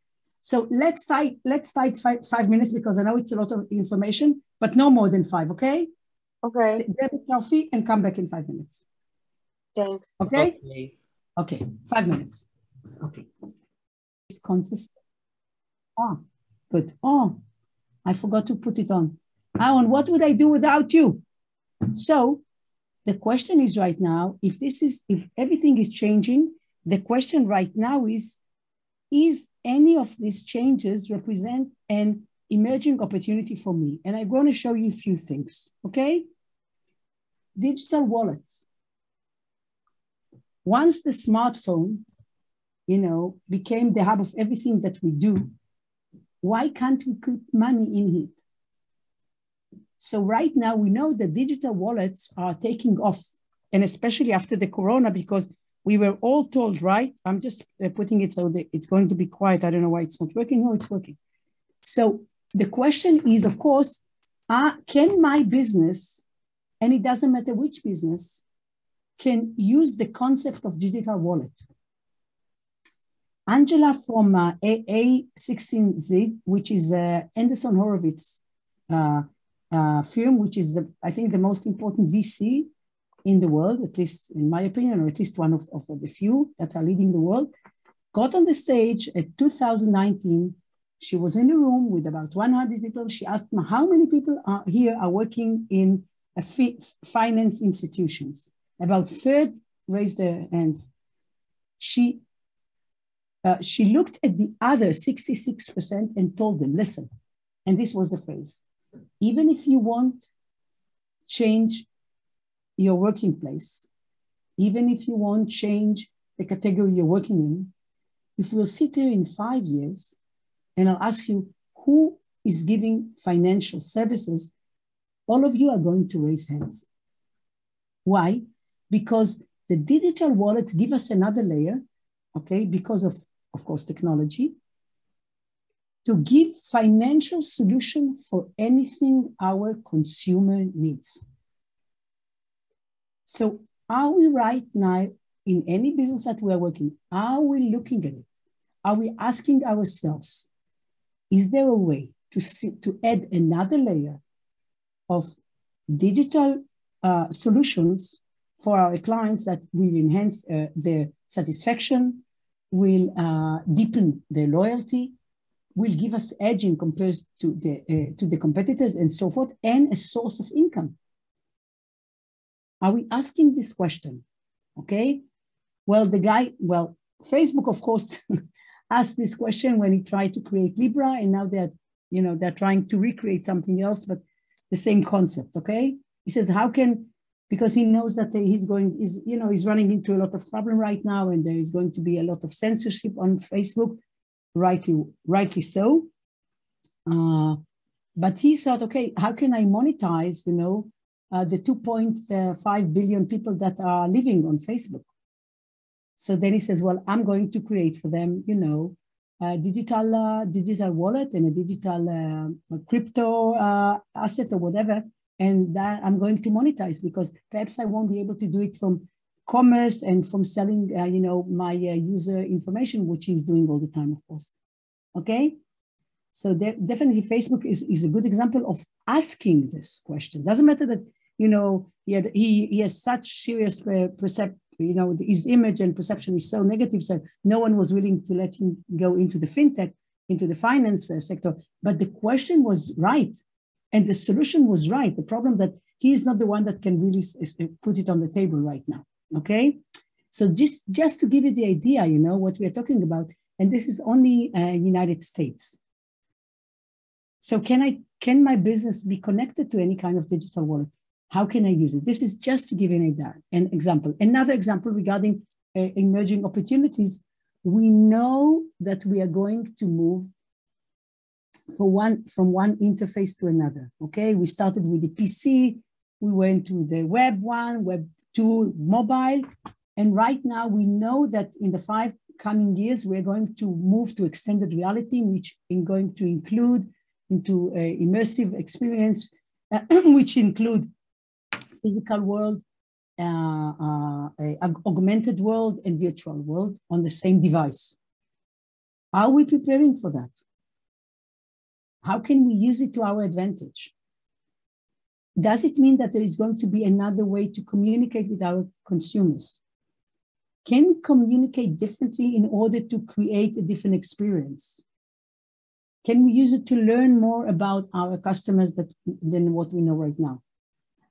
so let's fight. Let's fight five, five minutes because I know it's a lot of information, but no more than five. Okay, Okay, grab a coffee and come back in five minutes. thanks. Okay, Okay. okay, five minutes. Okay, it's consistent. Ah, good. Oh, I forgot to put it on. Aaron, what would I do without you? So, the question is right now: if this is, if everything is changing, the question right now is is any of these changes represent an emerging opportunity for me? And I'm going to show you a few things, okay? Digital wallets. Once the smartphone, you know, became the hub of everything that we do, why can't we put money in it? So right now we know that digital wallets are taking off, and especially after the corona, because we were all told, right? I'm just uh, putting it so that it's going to be quiet. I don't know why it's not working. No, it's working. So the question is, of course, uh, can my business, and it doesn't matter which business, can use the concept of digital wallet? Angela from uh, AA16Z, which is uh, Andreessen Horowitz uh, uh, firm, which is, the, I think, the most important VC in the world, at least in my opinion, or at least one of, of the few that are leading the world, got on the stage at 2019. She was in a room with about 100 people. She asked them, how many people are here are working in a fi- finance institutions? About third raised their hands. She, uh, she looked at the other 66% and told them, listen, and this was the phrase, even if you want change your working place, even if you want change the category you're working in, if we'll sit here in five years and I'll ask you who is giving financial services, all of you are going to raise hands. Why? Because the digital wallets give us another layer, okay, because of, of course, technology, to give financial solution for anything our consumer needs. So are we right now in any business that we are working, are we looking at it? Are we asking ourselves, is there a way to, see, to add another layer of digital uh, solutions for our clients that will enhance uh, their satisfaction, will uh, deepen their loyalty, will give us edge in comparison to the, uh, to the competitors and so forth, and a source of income. Are we asking this question? Okay. Well, the guy, well, Facebook, of course, *laughs* asked this question when he tried to create Libra, and now they're, you know, they're trying to recreate something else, but the same concept. Okay. He says, how can, because he knows that he's going, is you know, he's running into a lot of problem right now, and there is going to be a lot of censorship on Facebook, rightly, rightly so. Uh, but he thought, okay, how can I monetize, you know, uh, the 2.5 billion people that are living on Facebook. So then he says, well, I'm going to create for them, you know, a digital uh, digital wallet and a digital uh, crypto uh, asset or whatever, and that I'm going to monetize because perhaps I won't be able to do it from commerce and from selling, uh, you know, my uh, user information, which he's doing all the time, of course. Okay. So de- definitely Facebook is, is a good example of asking this question. Doesn't matter that you know, he, had, he, he has such serious uh, percept, you know, his image and perception is so negative, so no one was willing to let him go into the fintech, into the finance uh, sector. But the question was right, and the solution was right. The problem that he is not the one that can really put it on the table right now. Okay, so just just to give you the idea, you know, what we are talking about, and this is only uh, United States. So can I can my business be connected to any kind of digital wallet? How can I use it? This is just to give you an, an example. Another example regarding uh, emerging opportunities. We know that we are going to move for one from one interface to another. Okay, we started with the PC, we went to the web one, web two, mobile, and right now we know that in the five coming years we're going to move to extended reality, which is going to include into immersive experience, uh, *clears throat* which include physical world, uh, uh, augmented world, and virtual world on the same device. Are we preparing for that? How can we use it to our advantage? Does it mean that there is going to be another way to communicate with our consumers? Can we communicate differently in order to create a different experience? Can we use it to learn more about our customers that, than what we know right now?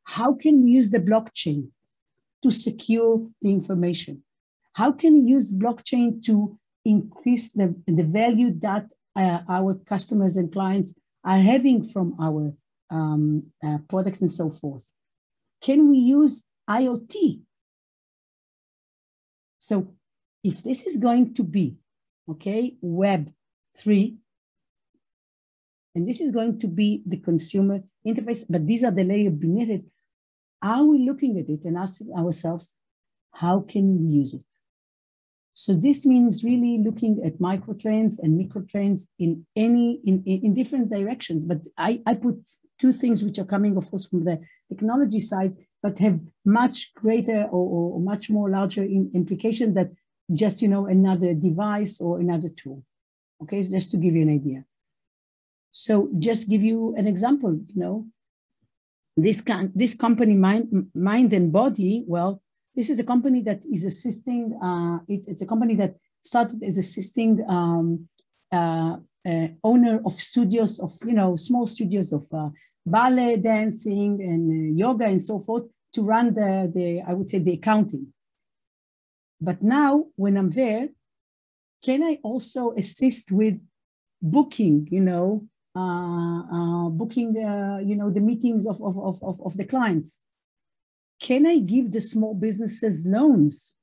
How can we use the blockchain to secure the information? How can we use blockchain to increase the, the value that uh, our customers and clients are having from our um, uh, products and so forth? Can we use IoT? So if this is going to be, okay, Web 3, and this is going to be the consumer interface, but these are the layers beneath it, are we looking at it and asking ourselves, how can we use it? So this means really looking at micro trends and micro trends in any in, in different directions. But I, I put two things which are coming, of course, from the technology side, but have much greater or, or much more larger in, implication that just you know another device or another tool. Okay, so just to give you an idea. So just give you an example, you know, this can this company mind mind and body well this is a company that is assisting, uh, it's, it's a company that started as assisting um, uh, uh, owner of studios of, you know, small studios of uh, ballet, dancing and uh, yoga and so forth to run the, the, I would say the accounting. But now when I'm there, can I also assist with booking, you know, uh, uh, booking, uh, you know, the meetings of, of, of, of the clients? Can I give the small businesses loans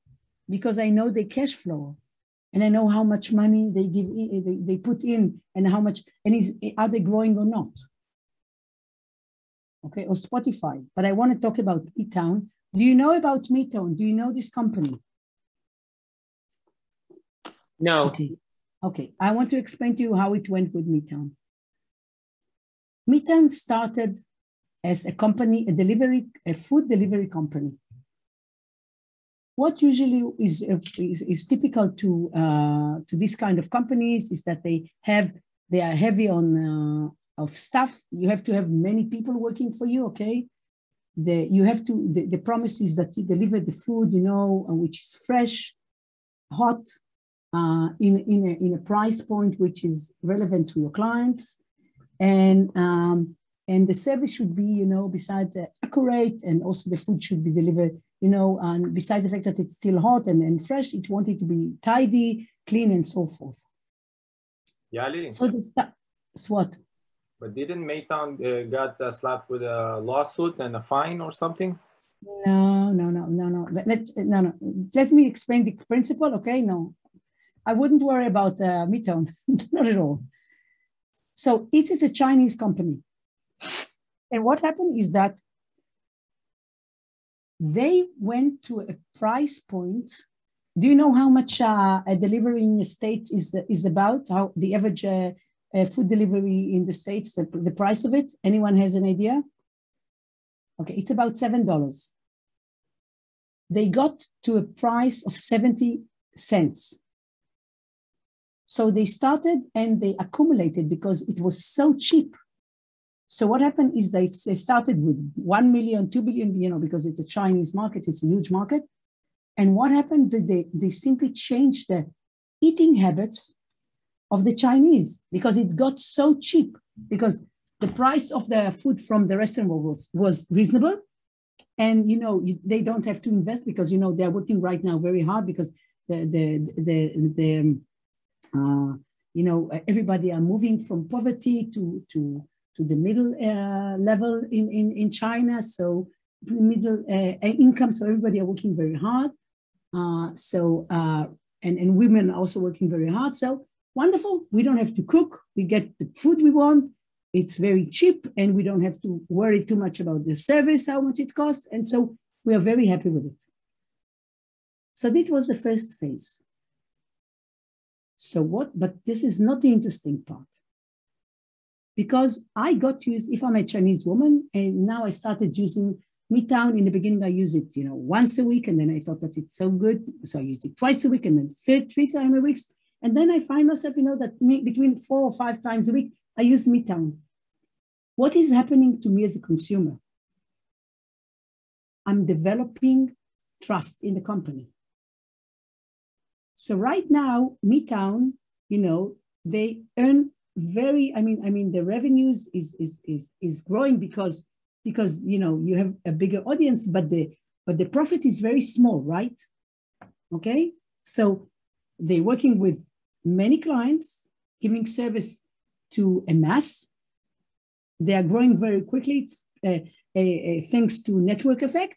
because I know the cash flow and I know how much money they give they, they put in and how much and is are they growing or not? Okay, or Spotify. But I want to talk about Meituan. Do you know about Meituan? Do you know this company? No. Okay. Okay. I want to explain to you how it went with Meituan. Meituan started as a company, a delivery, a food delivery company. What usually is, is, is typical to, uh, to this kind of companies is that they have, they are heavy on uh, of staff. You have to have many people working for you, okay? The, you have to, the, the promise is that you deliver the food, you know, uh, which is fresh, hot, uh, in, in, a, in a price point which is relevant to your clients. And um, and the service should be, you know, besides uh, accurate and also the food should be delivered, you know, and besides the fact that it's still hot and, and fresh, it wanted to be tidy, clean, and so forth. Yali. So the what? But didn't Meituan uh, got uh, slapped with a lawsuit and a fine or something? No, no, no, no, no. Let, let, no, no. Let me explain the principle, okay? No, I wouldn't worry about uh, *laughs* not at all. So it is a Chinese company. And what happened is that they went to a price point. Do you know how much uh, a delivery in the States is, is about? How the average uh, uh, food delivery in the States, the, the price of it? Anyone has an idea? Okay, it's about $7. They got to a price of 70 cents. So they started and they accumulated because it was so cheap so what happened is they, they started with 1 million, 2 billion, you know, because it's a Chinese market, it's a huge market. And what happened? They, they simply changed the eating habits of the Chinese because it got so cheap because the price of the food from the restaurant was, was reasonable. And, you know, they don't have to invest because, you know, they're working right now very hard because the, the, the, the, Uh, you know, everybody are moving from poverty to, to, to the middle uh, level in, in, in China. So middle uh, income, so everybody are working very hard. Uh, so, uh, and, and women are also working very hard. So wonderful, we don't have to cook. We get the food we want. It's very cheap and we don't have to worry too much about the service, how much it costs. And so we are very happy with it. So this was the first phase. So what, but this is not the interesting part. Because I got used, if I'm a Chinese woman, and now I started using Meituan. In the beginning, I used it, you know, once a week, and then I thought that it's so good. So I used it twice a week and then third, three times a week. And then I find myself, you know, that me, between four or five times a week, I use Meituan. What is happening to me as a consumer? I'm developing trust in the company. So right now, Meituan, you know, they earn very, I mean, I mean, the revenues is is is is growing because because you know you have a bigger audience, but the but the profit is very small, right? Okay, so they're working with many clients, giving service to a mass. They are growing very quickly uh, uh, uh, thanks to network effect,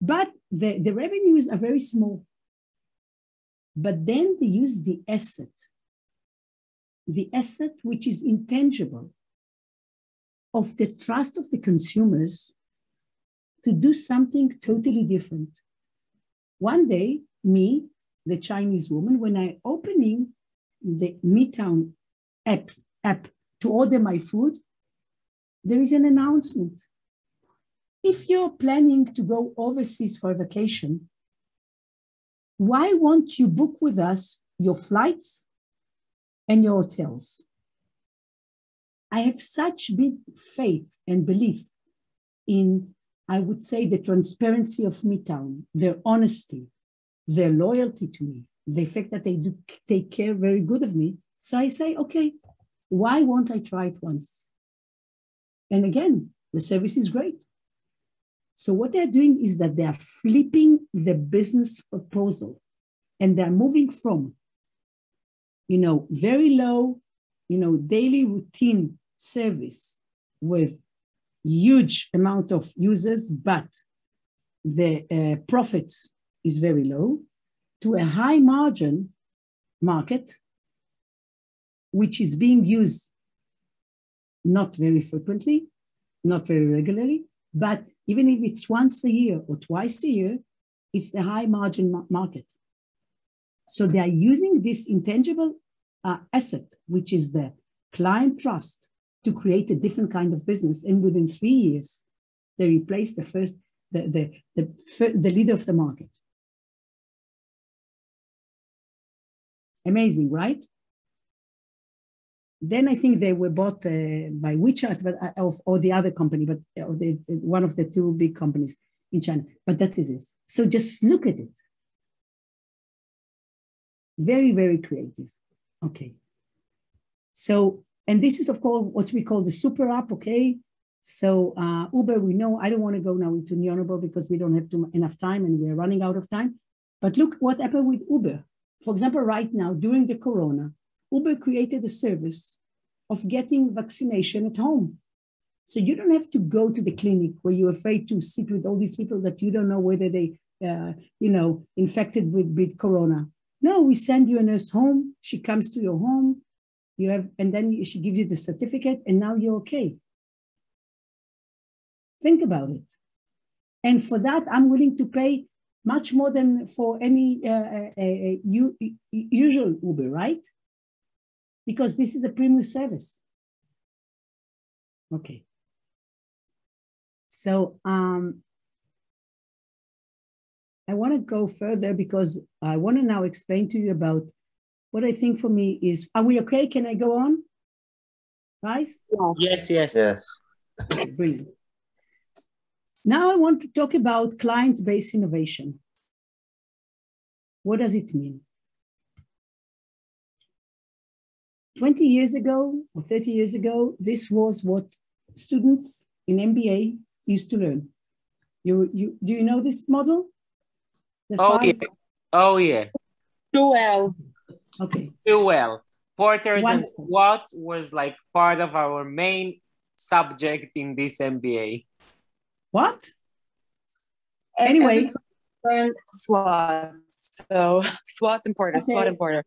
but the, the revenues are very small. But then they use the asset, the asset which is intangible of the trust of the consumers to do something totally different. One day, me, the Chinese woman, when I opening the Meituan app, app to order my food, there is an announcement. If you're planning to go overseas for vacation, why won't you book with us your flights and your hotels? I have such big faith and belief in, I would say, the transparency of Meituan, their honesty, their loyalty to me, the fact that they do take care very good of me. So I say, okay, why won't I try it once? And again, the service is great. So what they're doing is that they are flipping the business proposal and they're moving from, you know, very low, you know, daily routine service with huge amount of users, but the uh, profits is very low to a high margin market, which is being used not very frequently, not very regularly, but even if it's once a year or twice a year, it's the high margin ma- market. So they are using this intangible uh, asset, which is the client trust, to create a different kind of business. And within three years, they replaced the first, the, the, the, the leader of the market. Amazing, right? Then I think they were bought uh, by WeChat, but uh, of, or the other company, but uh, the, one of the two big companies in China. But that is it. So just look at it. Very, very creative. Okay. So, and this is of course what we call the super app. Okay. So uh, Uber, we know I don't want to go now into Neonable because we don't have too, enough time and we're running out of time. But look what happened with Uber. For example, right now during the Corona, Uber created a service of getting vaccination at home. So you don't have to go to the clinic where you're afraid to sit with all these people that you don't know whether they, uh, you know, infected with, with corona. No, we send you a nurse home. She comes to your home. You have, and then she gives you the certificate, and now you're okay. Think about it. And for that, I'm willing to pay much more than for any uh, uh, uh, usual Uber, right? because this is a premium service. Okay. So um, I want to go further because I want to now explain to you about what I think for me is, are we okay? Can I go on? Guys? Yes, yes. Yes. Brilliant. Now I want to talk about client-based innovation. What does it mean? 20 years ago or 30 years ago, this was what students in MBA used to learn. You, you, do you know this model? The oh, five... yeah. Oh, yeah. Too well. Okay. too well. Porters and Wonderful. SWOT was like part of our main subject in this MBA. What? Anyway. every learn SWOT. So *laughs* SWOT and Porter, SWOT Okay. and Porter.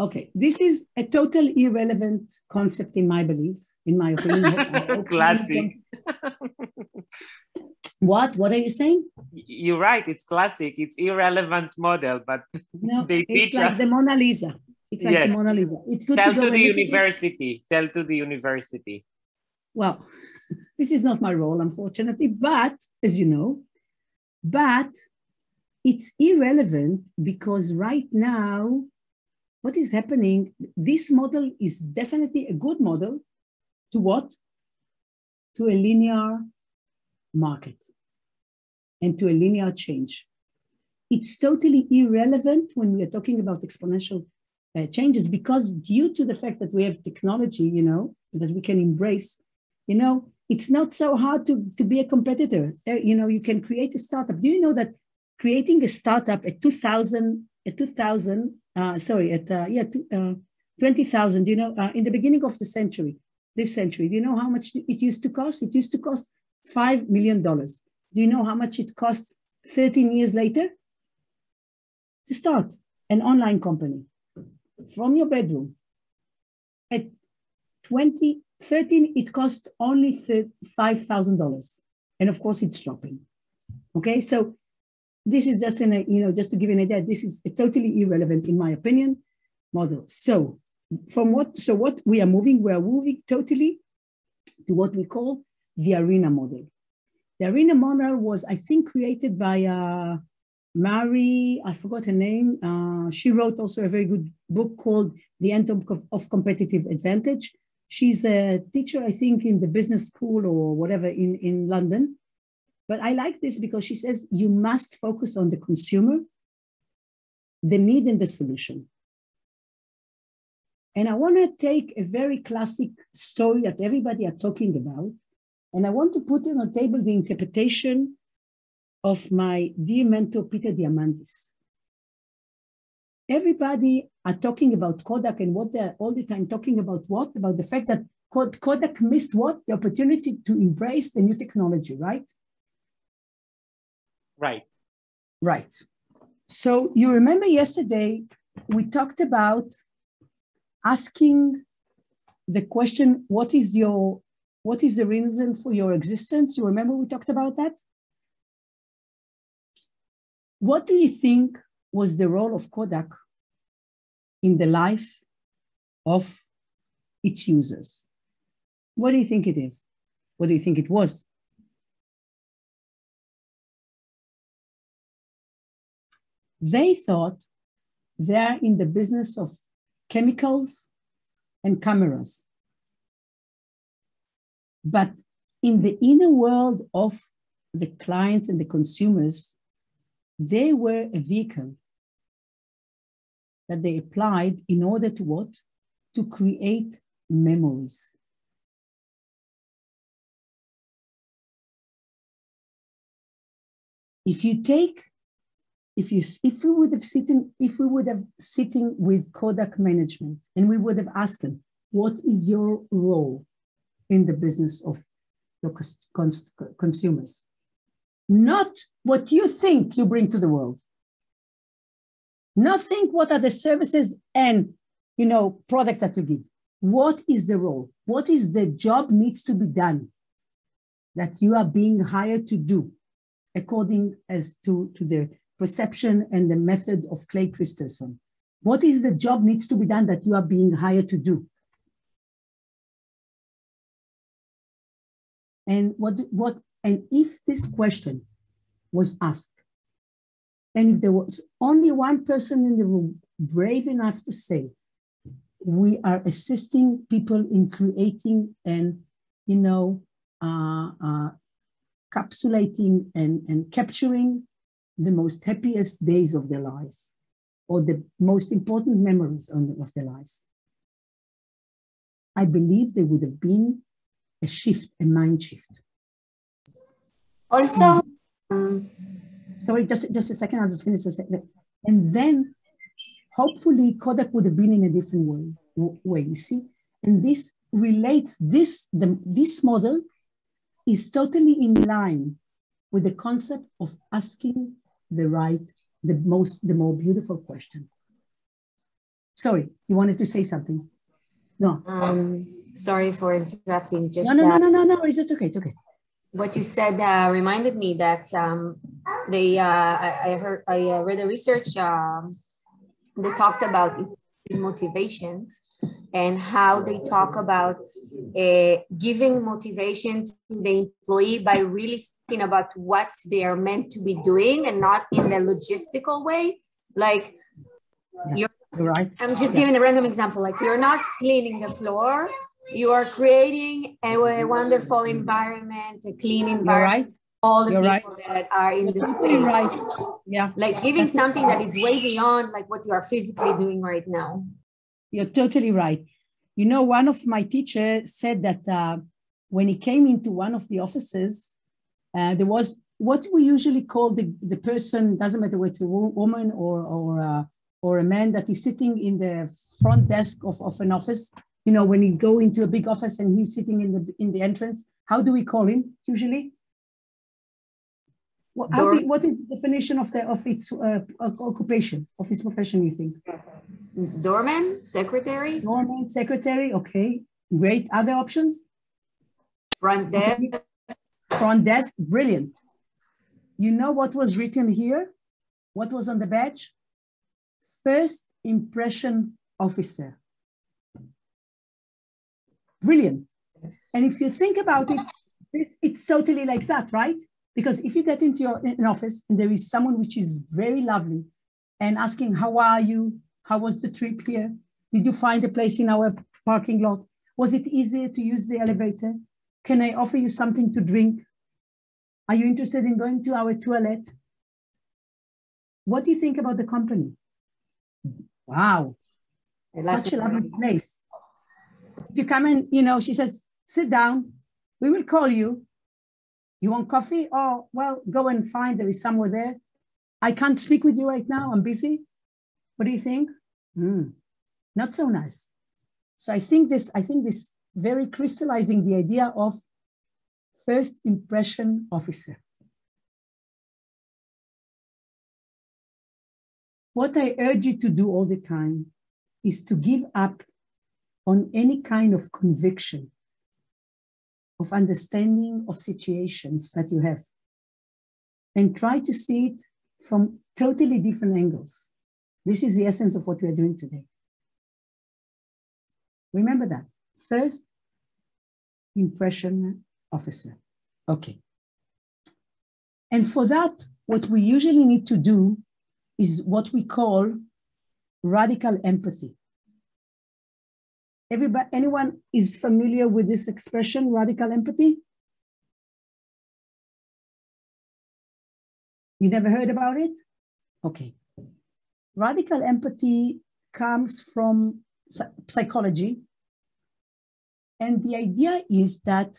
Okay. This is a total irrelevant concept in my belief, in my opinion. *laughs* Classic. *laughs* What? What are you saying? You're right, it's classic, it's irrelevant model, but No, *laughs* They it's like us. the Mona Lisa. It's like Yes. the Mona Lisa. It's good tell to to the university, tell to the university. Well, *laughs* this is not my role, unfortunately, but as you know, but it's irrelevant because right now, what is happening, this model is definitely a good model to what? To a linear market and to a linear change. It's totally irrelevant when we are talking about exponential uh, changes because due to the fact that we have technology, you know, that we can embrace, you know, it's not so hard to, to be a competitor. Uh, you know, you can create a startup. Do you know that creating a startup at 2000, at 2000, uh, sorry, at, uh, yeah, two, uh, 20,000, you know, uh, in the beginning of the century, this century, do you know how much it used to cost? It used to cost $5 million. Do you know how much it costs 13 years later? To start an online company from your bedroom. At 20, 13, it cost only $5,000. And of course, it's dropping. Okay, so this is just in a, you know, just to give you an idea, this is totally irrelevant, in my opinion, model. So from what, so what we are moving, we are moving totally to what we call the arena model. The arena model was, I think, created by uh, Mary, I forgot her name. Uh, she wrote also a very good book called The End of, of Competitive Advantage. She's a teacher, I think, in the business school or whatever in, in London. But I like this because she says you must focus on the consumer, the need and the solution. And I want to take a very classic story that everybody are talking about, and I want to put on the table the interpretation of my dear mentor, Peter Diamandis. Everybody are talking about Kodak and what they're all the time talking about what? About the fact that Kodak missed what? The opportunity to embrace the new technology, right? Right. Right. So you remember yesterday we talked about asking the question, what is your what is the reason for your existence? You remember we talked about that? What do you think was the role of Kodak in the life of its users? What do you think it is? What do you think it was? They thought they're in the business of chemicals and cameras. But in the inner world of the clients and the consumers, they were a vehicle that they applied in order to what? To create memories. If you take, if you if we would have sitting, if we would have sitting with Kodak management and we would have asked them, what is your role in the business of your cons- consumers? Not what you think you bring to the world. Not think what are the services and you know products that you give. What is the role? What is the job needs to be done that you are being hired to do according as to, to the perception and the method of Clay Christensen? What is the job needs to be done that you are being hired to do? And what, what, and if this question was asked, and if there was only one person in the room brave enough to say, we are assisting people in creating and, you know, uh, uh, capsulating and, and capturing the most happiest days of their lives or the most important memories of their lives. I believe they would have been a shift, a mind shift. Also, um, sorry, just just a second. I'll just finish second. And then hopefully Kodak would have been in a different way, way you see. And this relates, this, the, this model is totally in line with the concept of asking the right, the most, the more beautiful question. Sorry, you wanted to say something? No. Um, sorry for interrupting. Just no, no, no, no, no, no. Is it okay? It's okay. What you said uh, reminded me that um, they. Uh, I, I heard. I uh, read a research. Um, they talked about these motivations and how they talk about uh, giving motivation to the employee by really thinking about what they are meant to be doing and not in the logistical way. Like Yeah. you're You're right. I'm just Yeah. giving a random example. Like you're not cleaning the floor, you are creating a, a wonderful environment, a clean You're environment. right. All the You're right. people that are in the You're space. right. Yeah. Like giving something that is way beyond like what you are physically doing right now. You're totally right. You know, one of my teachers said that uh, when he came into one of the offices, uh, there was what we usually call the, the person, doesn't matter whether it's a wo- woman or, or, uh, or a man that is sitting in the front desk of, of an office. You know, when you go into a big office and he's sitting in the, in the entrance, how do we call him usually? What, how what is the definition of, the, of its uh, occupation, of his profession, you think? Doorman, secretary, Doorman, secretary, okay, great. Other options? front desk, Front desk, brilliant. You know what was written here? What was on the badge? First impression officer. Brilliant. And if you think about it, it's, it's totally like that, right? Because if you get into your an office and there is someone which is very lovely and asking, How are you? How was the trip here? Did you find a place in our parking lot? Was it easier to use the elevator? Can I offer you something to drink? Are you interested in going to our toilet? What do you think about the company? Wow, such a lovely place. If you come in, you know, she says, sit down, we will call you. You want coffee? Oh, well, go and find, there is somewhere there. I can't speak with you right now, I'm busy. What do you think? Hmm, not so nice. So I think this, I think this very crystallizing the idea of first impression officer. What I urge you to do all the time is to give up on any kind of conviction of understanding of situations that you have and try to see it from totally different angles. This is the essence of what we are doing today. Remember that. First impression officer. Okay. And for that, what we usually need to do is what we call radical empathy. Everybody, anyone is familiar with this expression, radical empathy? You never heard about it? Okay. Radical empathy comes from psychology. And the idea is that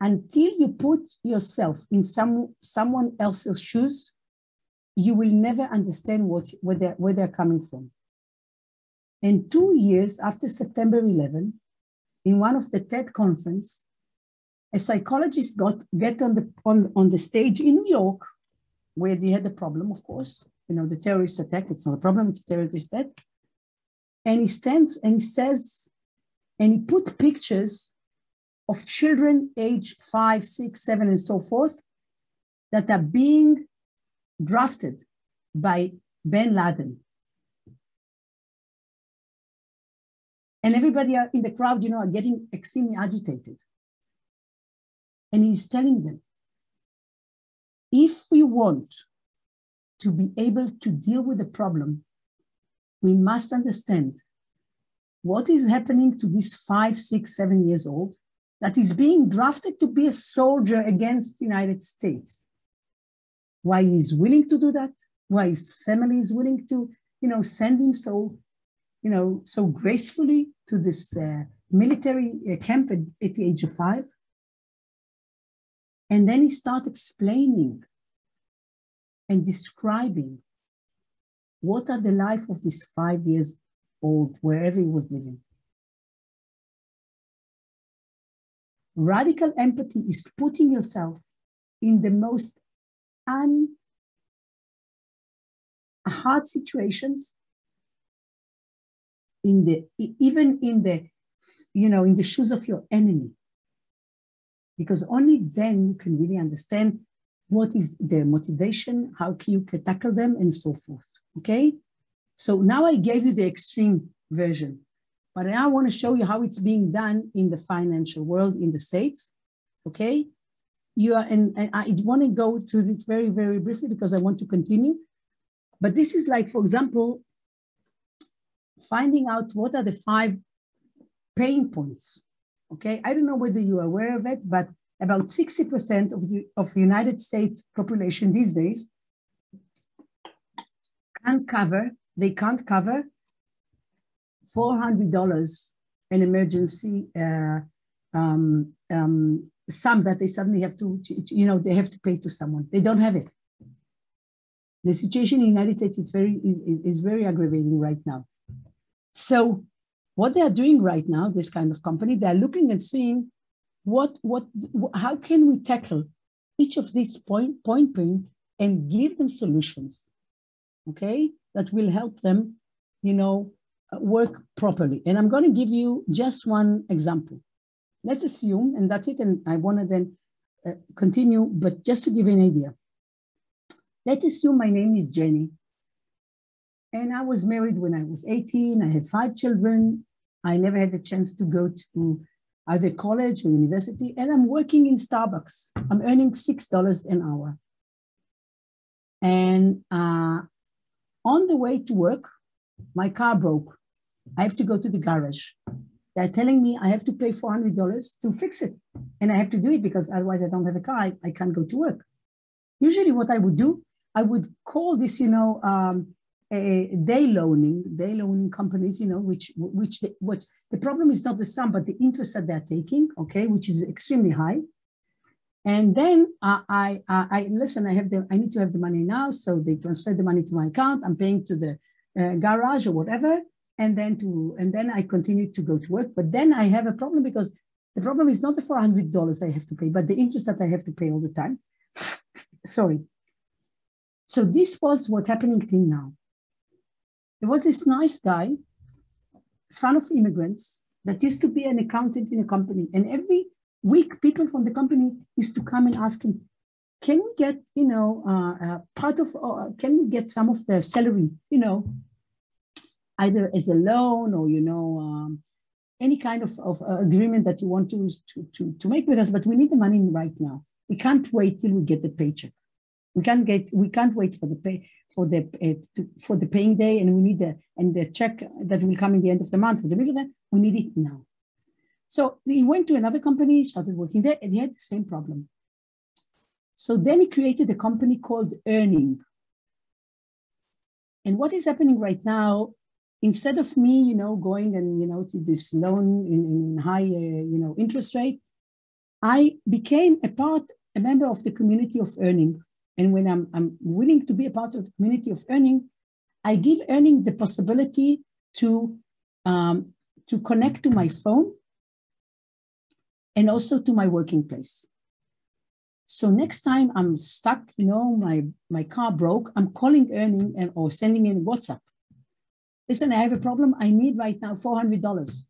until you put yourself in some, someone else's shoes, you will never understand what, where, they're, where they're coming from. And two years after September 11, in one of the TED conference, a psychologist got get on the on, on the stage in New York, where they had the problem, of course, you know, the terrorist attack. It's not a problem; it's a terrorist attack. And he stands and he says, and he put pictures of children age five, six, seven, and so forth that are being drafted by Ben Laden. And everybody in the crowd, you know, are getting extremely agitated. And he's telling them, if we want to be able to deal with the problem, we must understand what is happening to this five, six, seven years old that is being drafted to be a soldier against the United States. Why he's willing to do that? Why his family is willing to, you know, send him so, you know, so gracefully to this uh, military uh, camp at, at the age of five? And then he started explaining and describing what are the life of this five years old, wherever he was living. Radical empathy is putting yourself in the most un hard situations in the even in the you know in the shoes of your enemy. Because only then you can really understand what is their motivation how can you can tackle them and so forth okay? So now i gave you the extreme version but i want to show you how it's being done in the financial world in the states okay? You are and, and i want to go through this very very briefly because i want to continue. But this is like for example finding out what are the five pain points. Okay, I don't know whether you're aware of it, but about 60% of the of United States population these days can't cover, they can't cover $400 an emergency uh, um, um, sum that they suddenly have to, you know, they have to pay to someone. They don't have it. The situation in the United States is very, is, is, is very aggravating right now. So what they are doing right now, this kind of company, they are looking and seeing what, what, how can we tackle each of these point, point point and give them solutions, okay, that will help them, you know, work properly. And I'm going to give you just one example. Let's assume, and that's it, and I want to then uh, continue, but just to give you an idea. Let's assume my name is Jenny, and I was married when I was 18. I had five children. I never had the chance to go to either college or university. And I'm working in Starbucks. I'm earning $6 an hour. And uh, on the way to work, my car broke. I have to go to the garage. They're telling me I have to pay $400 to fix it. And I have to do it because otherwise I don't have a car. I, I can't go to work. Usually, what I would do, I would call this, you know, um, day loaning, day loaning companies, you know, which which the, what the problem is not the sum, but the interest that they're taking, okay, which is extremely high. And then uh, I, I, I listen. I have the I need to have the money now, so they transfer the money to my account. I'm paying to the uh, garage or whatever, and then to and then I continue to go to work. But then I have a problem because the problem is not the four hundred dollars I have to pay, but the interest that I have to pay all the time. *laughs* Sorry. So this was what happening thing now. There was this nice guy, son of immigrants, that used to be an accountant in a company. And every week, people from the company used to come and ask him, can we get, you know, uh, uh, part of, uh, can we get some of the salary, you know, either as a loan or, you know, um, any kind of, of uh, agreement that you want to, to, to, to make with us, but we need the money right now. We can't wait till we get the paycheck. We can't get, we can't wait for the pay, for the uh, to, for the paying day, and we need the and the check that will come in the end of the month for the middle of that. We need it now. So he went to another company, started working there, and he had the same problem. So then he created a company called Earnin. And what is happening right now? Instead of me, you know, going and you know to this loan in, in high, uh, you know, interest rate, I became a part, a member of the community of Earnin. And when I'm, I'm willing to be a part of the community of Earnin, I give Earnin the possibility to, um, to connect to my phone and also to my working place. So next time I'm stuck, you know, my, my car broke, I'm calling Earnin and, or sending in WhatsApp. Listen, I have a problem. I need right now $400.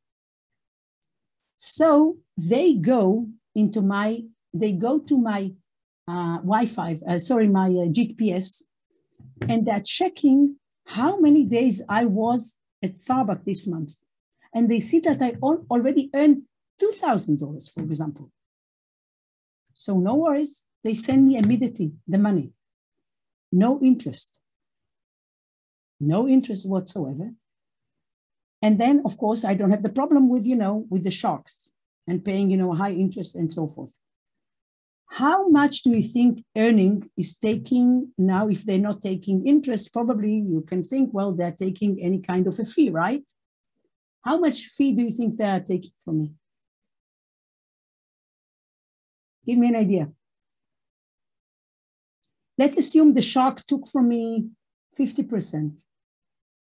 So they go into my, they go to my uh, Wi-Fi, uh, sorry, my uh, GPS, and they're checking how many days I was at Starbucks this month. And they see that I already earned $2,000, for example. So no worries, they send me immediately the money. No interest. No interest whatsoever. And then, of course, I don't have the problem with, you know, with the sharks and paying, you know, high interest and so forth. How much do you think Earnin is taking now? If they're not taking interest, probably you can think, well, they're taking any kind of a fee, right? How much fee do you think they are taking from me? Give me an idea. Let's assume the shark took from me 50%.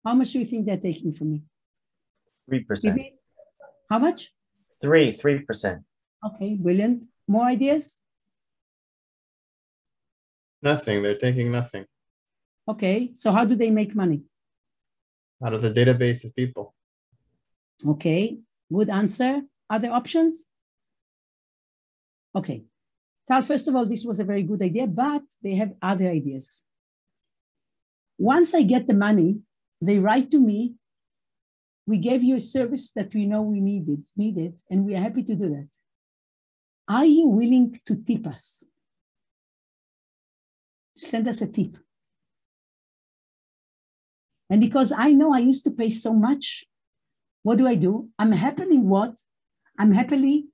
How much do you think they're taking from me? 3%. How much? Three, three percent. Okay, brilliant. More ideas? Nothing. They're taking nothing Okay, so how do they make money? out of the database of people. Okay, good answer. Other options? Okay. Tal, first of all, this was a very good idea, but they have other ideas. Once I get the money, they write to me, we gave you a service that we know we needed, needed, and we are happy to do that. Are you willing to tip us? Send us a tip. And because I know I used to pay so much, what do I do? I'm happily what? I'm happily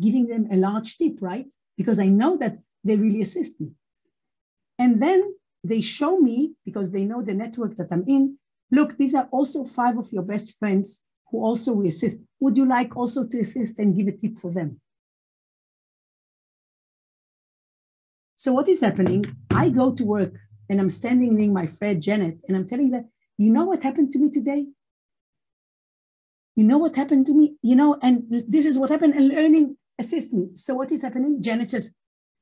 giving them a large tip, right? Because I know that they really assist me. And then they show me, because they know the network that I'm in, look, these are also five of your best friends who also will assist. Would you like also to assist and give a tip for them? So what is happening? I go to work and I'm standing near my friend Janet and I'm telling her, you know what happened to me today? You know what happened to me? You know, and this is what happened, and learning assist me. So what is happening? Janet says,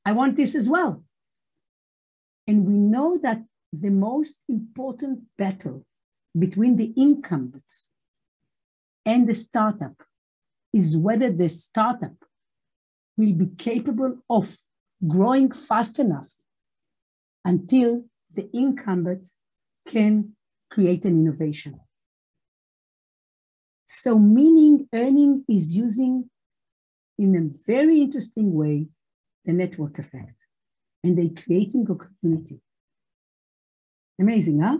I want this as well. And we know that the most important battle between the incumbents and the startup is whether the startup will be capable of growing fast enough until the incumbent can create an innovation. So, meaning Earnin is using in a very interesting way the network effect, and they're creating a community. Amazing, huh?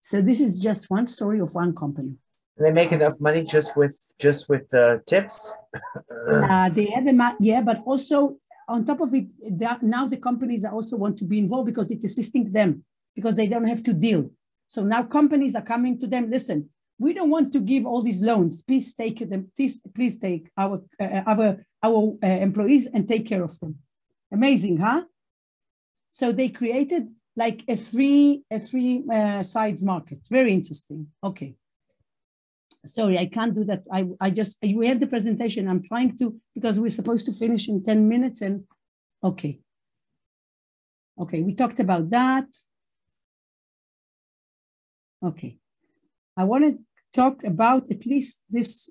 So this is just one story of one company. They make enough money just with just with the tips. Uh, they have a yeah, but also on top of it, now the companies also want to be involved because it's assisting them because they don't have to deal. So now companies are coming to them. Listen, we don't want to give all these loans. Please take them. Please, please take our uh, our our uh, employees and take care of them. Amazing, huh? So they created like a three a three uh, sides market. Very interesting. Okay. Sorry, I can't do that. I, I just, we have the presentation. I'm trying to, because we're supposed to finish in 10 minutes and, okay. Okay, we talked about that. Okay. I want to talk about at least this,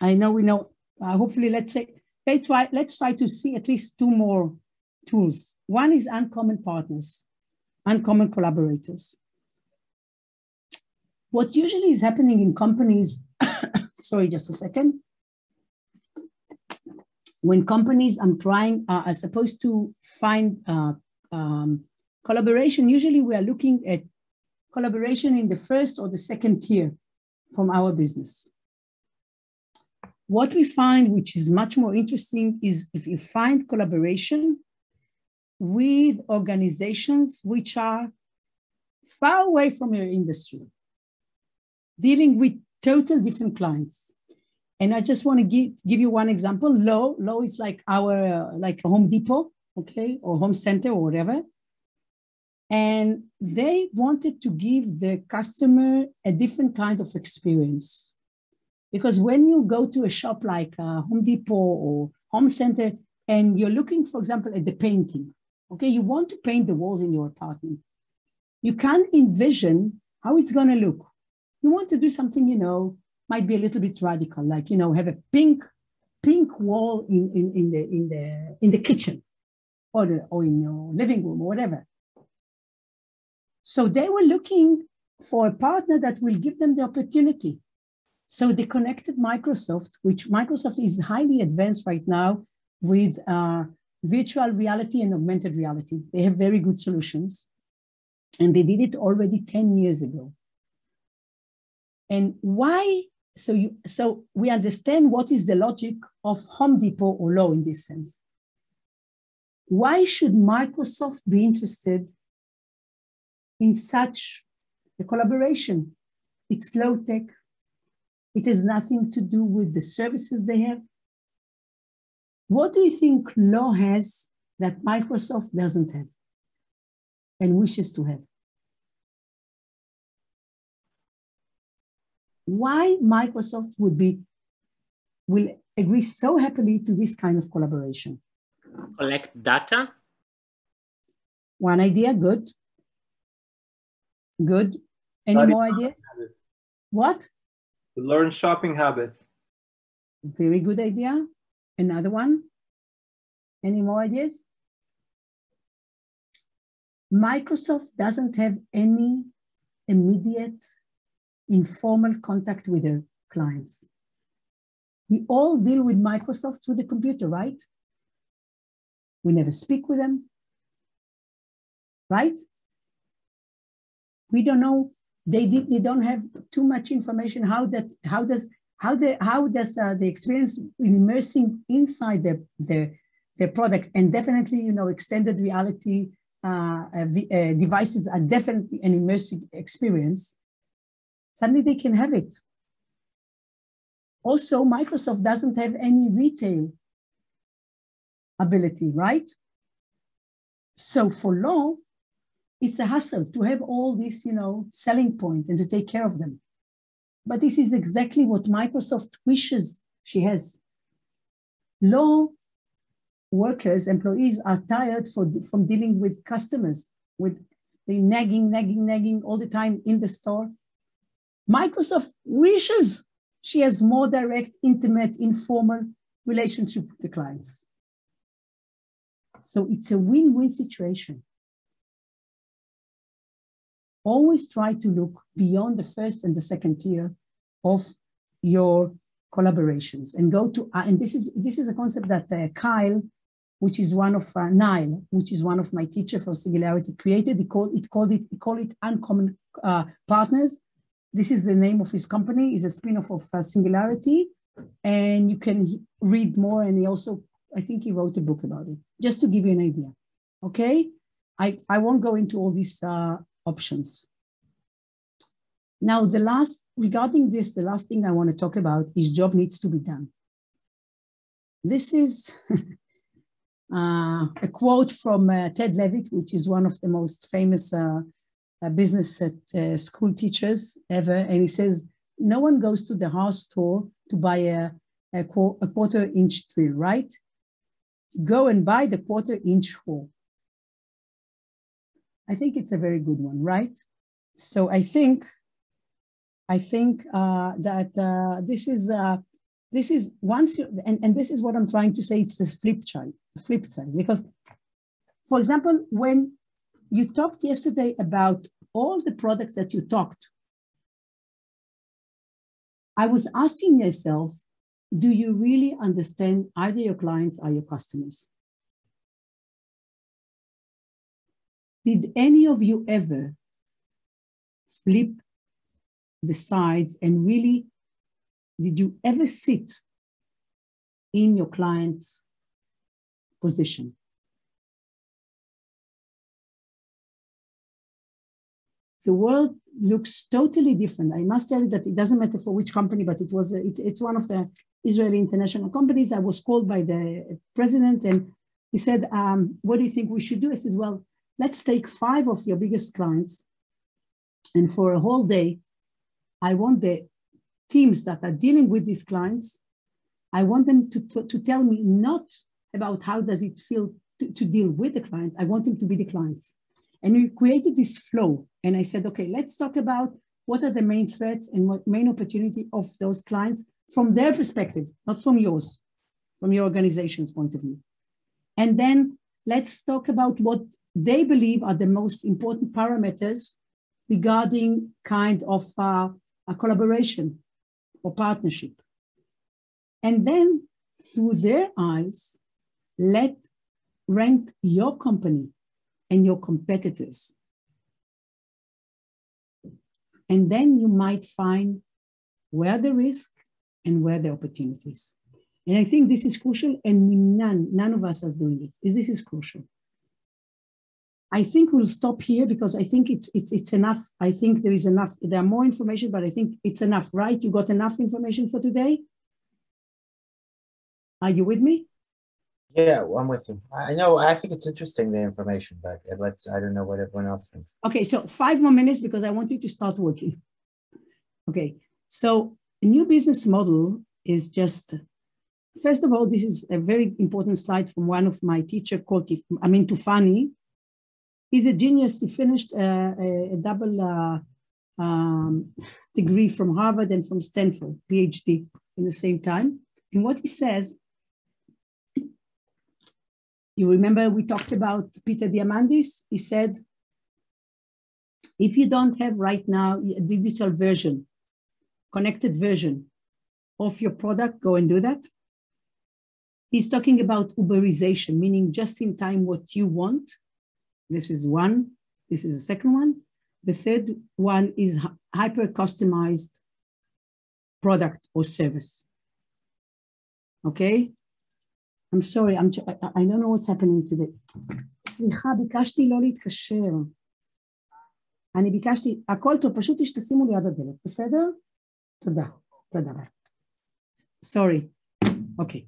I know we know, uh, hopefully let's say, let's try, let's try to see at least two more tools. One is uncommon partners, uncommon collaborators what usually is happening in companies, *coughs* sorry, just a second. When companies I'm trying, uh, are supposed to find uh, um, collaboration, usually we are looking at collaboration in the first or the second tier from our business. What we find, which is much more interesting, is if you find collaboration with organizations which are far away from your industry dealing with total different clients. And I just want to give, give you one example. Low, Low is like our, uh, like Home Depot, okay, or Home Center or whatever. And they wanted to give the customer a different kind of experience. Because when you go to a shop like uh, Home Depot or Home Center, and you're looking, for example, at the painting, okay, you want to paint the walls in your apartment. You can't envision how it's going to look you want to do something, you know, might be a little bit radical, like, you know, have a pink, pink wall in, in, in the in the in the kitchen or the, or in your living room or whatever. So they were looking for a partner that will give them the opportunity. So they connected Microsoft, which Microsoft is highly advanced right now with uh, virtual reality and augmented reality. They have very good solutions. And they did it already 10 years ago. And why? So you so we understand what is the logic of Home Depot or Low in this sense. Why should Microsoft be interested in such a collaboration? It's low tech. It has nothing to do with the services they have. What do you think Low has that Microsoft doesn't have? and wishes to have. Why Microsoft would be will agree so happily to this kind of collaboration? Collect data. One idea, good. Good. Any Study more ideas? habits. What? To learn shopping habits. Very good idea. Another one. Any more ideas? Microsoft doesn't have any immediate informal contact with their clients. We all deal with Microsoft through the computer, right? We never speak with them, right? We don't know. They did. They don't have too much information. How that? How does? How the? How does uh, the experience in immersing inside their their their products and definitely you know extended reality uh, uh, uh, devices are definitely an immersive experience. Suddenly they can have it. Also, Microsoft doesn't have any retail ability, right? So for law, it's a hassle to have all this, you know, selling point and to take care of them. But this is exactly what Microsoft wishes she has. Law workers, employees are tired for, from dealing with customers, with the nagging, nagging, nagging all the time in the store. Microsoft wishes she has more direct, intimate, informal relationship with the clients. So it's a win-win situation. Always try to look beyond the first and the second tier of your collaborations and go to, uh, and this is, this is a concept that uh, Kyle, which is one of uh, Nile, which is one of my teacher for Singularity created. He called it, called it, he called it Uncommon uh, Partners. This is the name of his company. is a spin-off of uh, Singularity, and you can read more. And he also, I think, he wrote a book about it. Just to give you an idea. Okay, I I won't go into all these uh, options. Now, the last regarding this, the last thing I want to talk about is job needs to be done. This is *laughs* uh, a quote from uh, Ted Levitt, which is one of the most famous uh, uh, business at, uh, school teachers ever. And he says, no one goes to the house store to buy a, a, qu a quarter inch drill, right? Go and buy the quarter inch hole. I think it's a very good one, right? So I think, I think uh, that uh, this is uh, this is once you and, and this is what I'm trying to say. It's the flip side, flip side, because, for example, when you talked yesterday about all the products that you talked, I was asking myself, do you really understand either your clients or your customers? Did any of you ever flip the sides and really, did you ever sit in your client's position? The world looks totally different. I must tell you that it doesn't matter for which company, but it was it's, it's one of the Israeli international companies. I was called by the president and he said, um, what do you think we should do? I said, well, let's take five of your biggest clients. And for a whole day, I want the teams that are dealing with these clients, I want them to, to, to tell me not about how does it feel to, to, deal with the client. I want them to be the clients. And we created this flow. And I said, okay, let's talk about what are the main threats and what main opportunity of those clients from their perspective, not from yours, from your organization's point of view. And then let's talk about what they believe are the most important parameters regarding kind of uh, a collaboration or partnership. And then through their eyes, let rank your company and your competitors. And then you might find where the risk and where the opportunities. And I think this is crucial, and none, none of us are doing it. This is crucial. I think we'll stop here because I think it's it's it's enough. I think there is enough. There are more information, but I think it's enough, right? You got enough information for today? Are you with me? Yeah, well, I'm with you. I know, I think it's interesting, the information, but let's, I don't know what everyone else thinks. Okay, so five more minutes because I want you to start working. Okay, so new business model is just, first of all, this is a very important slide from one of my teacher Tif- I mean, Tufani. He's a genius. He finished uh, a, a double uh, um, degree from Harvard and from Stanford, PhD in the same time. And what he says, you remember we talked about Peter Diamandis? He said, if you don't have right now a digital version, connected version of your product, go and do that. He's talking about Uberization, meaning just in time what you want. This is one. This is the second one. The third one is hyper customized product or service. Okay? I'm sorry, I'm, I, I don't know what's happening today. סליחה, ביקשתי לא להתקשר. אני ביקשתי, הכל טוב, פשוט שתשימו ליד הדלת, בסדר? תודה, תודה. Sorry. Okay.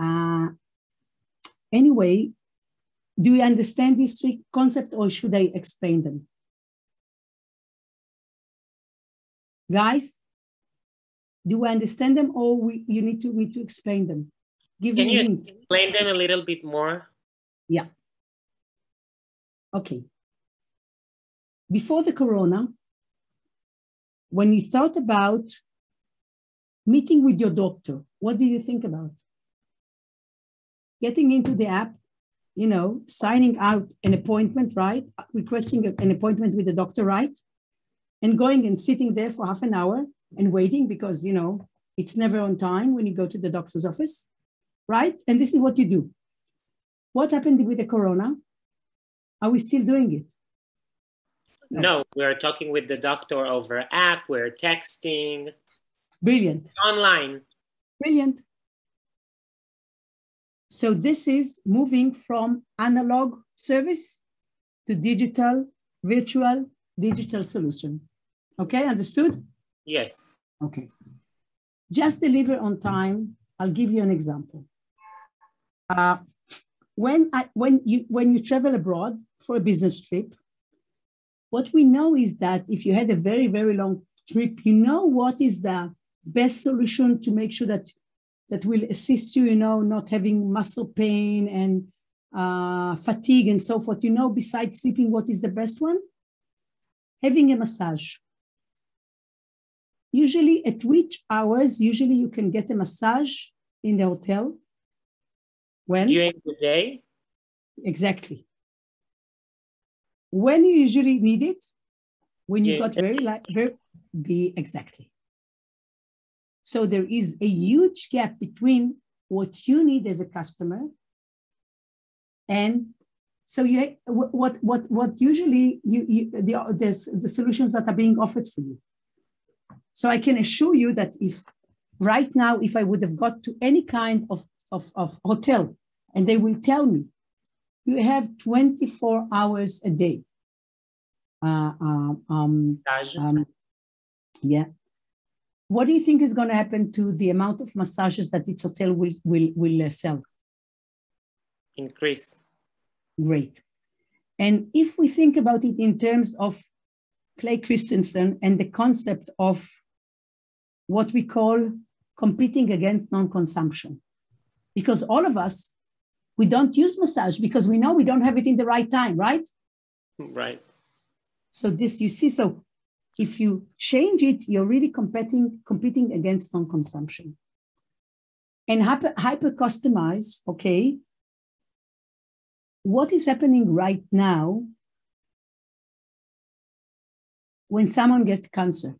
Uh, anyway, do you understand these three concepts or should I explain them? Guys, do I understand them or we, you need to me to explain them? Can you hint. explain them a little bit more? Yeah. Okay. Before the corona, when you thought about meeting with your doctor, what do you think about? Getting into the app, you know, signing out an appointment, right? Requesting an appointment with the doctor, right? And going and sitting there for half an hour and waiting because, you know, it's never on time when you go to the doctor's office, right? And this is what you do. What happened with the corona? Are we still doing it? No. No, we're talking with the doctor over app, we're texting, Brilliant. online. Brilliant. So this is moving from analog service to digital, virtual, digital solution. Okay, understood? Yes. Okay. Just deliver on time. I'll give you an example. Uh, when I, when you when you travel abroad for a business trip, what we know is that if you had a very very long trip, you know what is the best solution to make sure that that will assist you, you know, not having muscle pain and uh, fatigue and so forth. You know, besides sleeping, what is the best one? Having a massage. Usually, at which hours? Usually, you can get a massage in the hotel. When? During the day, Exactly. When you usually need it, when you Yeah. got very like very be exactly. So there is a huge gap between what you need as a customer and so you what what what, what usually you, you the, the the solutions that are being offered for you. So I can assure you that if right now if I would have got to any kind of of, of hotel and they will tell me you have 24 hours a day. Uh, um, um, um, yeah. What do you think is going to happen to the amount of massages that this hotel will will will uh, sell? increase. Great. And if we think about it in terms of Clay Christensen and the concept of what we call competing against non-consumption, because all of us we don't use massage because we know we don't have it in the right time, right? Right. So this you see, so if you change it, you're really competing, competing against non-consumption. And hyper, hyper customize, okay. What is happening right now when someone gets cancer?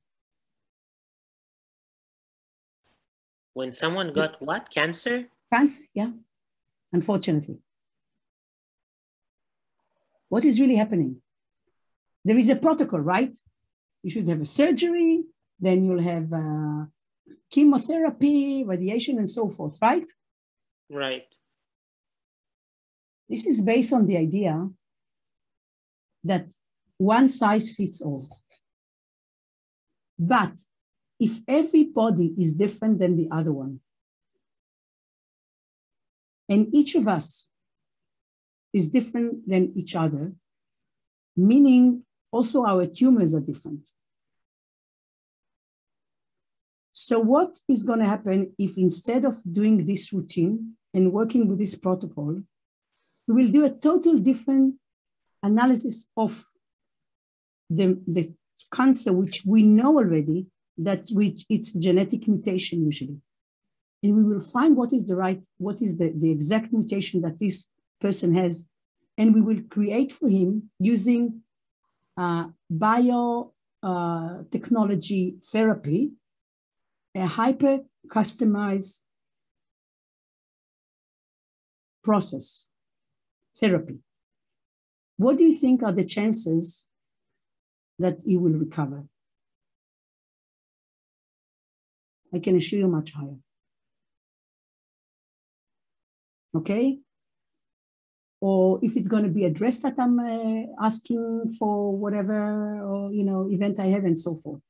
When someone got what? Cancer? Cancer, yeah, unfortunately. What is really happening? There is a protocol, right? You should have a surgery, then you'll have uh, chemotherapy, radiation, and so forth, right? Right. This is based on the idea that one size fits all. But if every body is different than the other one, And each of us is different than each other, meaning also our tumors are different. So, what is going to happen if instead of doing this routine and working with this protocol, we will do a total different analysis of the, the cancer, which we know already that which it's genetic mutation usually. And we will find what is the right, what is the, the exact mutation that this person has. And we will create for him using uh, bio uh, therapy, a hyper customized process therapy. What do you think are the chances that he will recover? I can assure you much higher. Okay? Or if it's going to be a dress that I'm uh, asking for whatever, or, you know, event I have and so forth.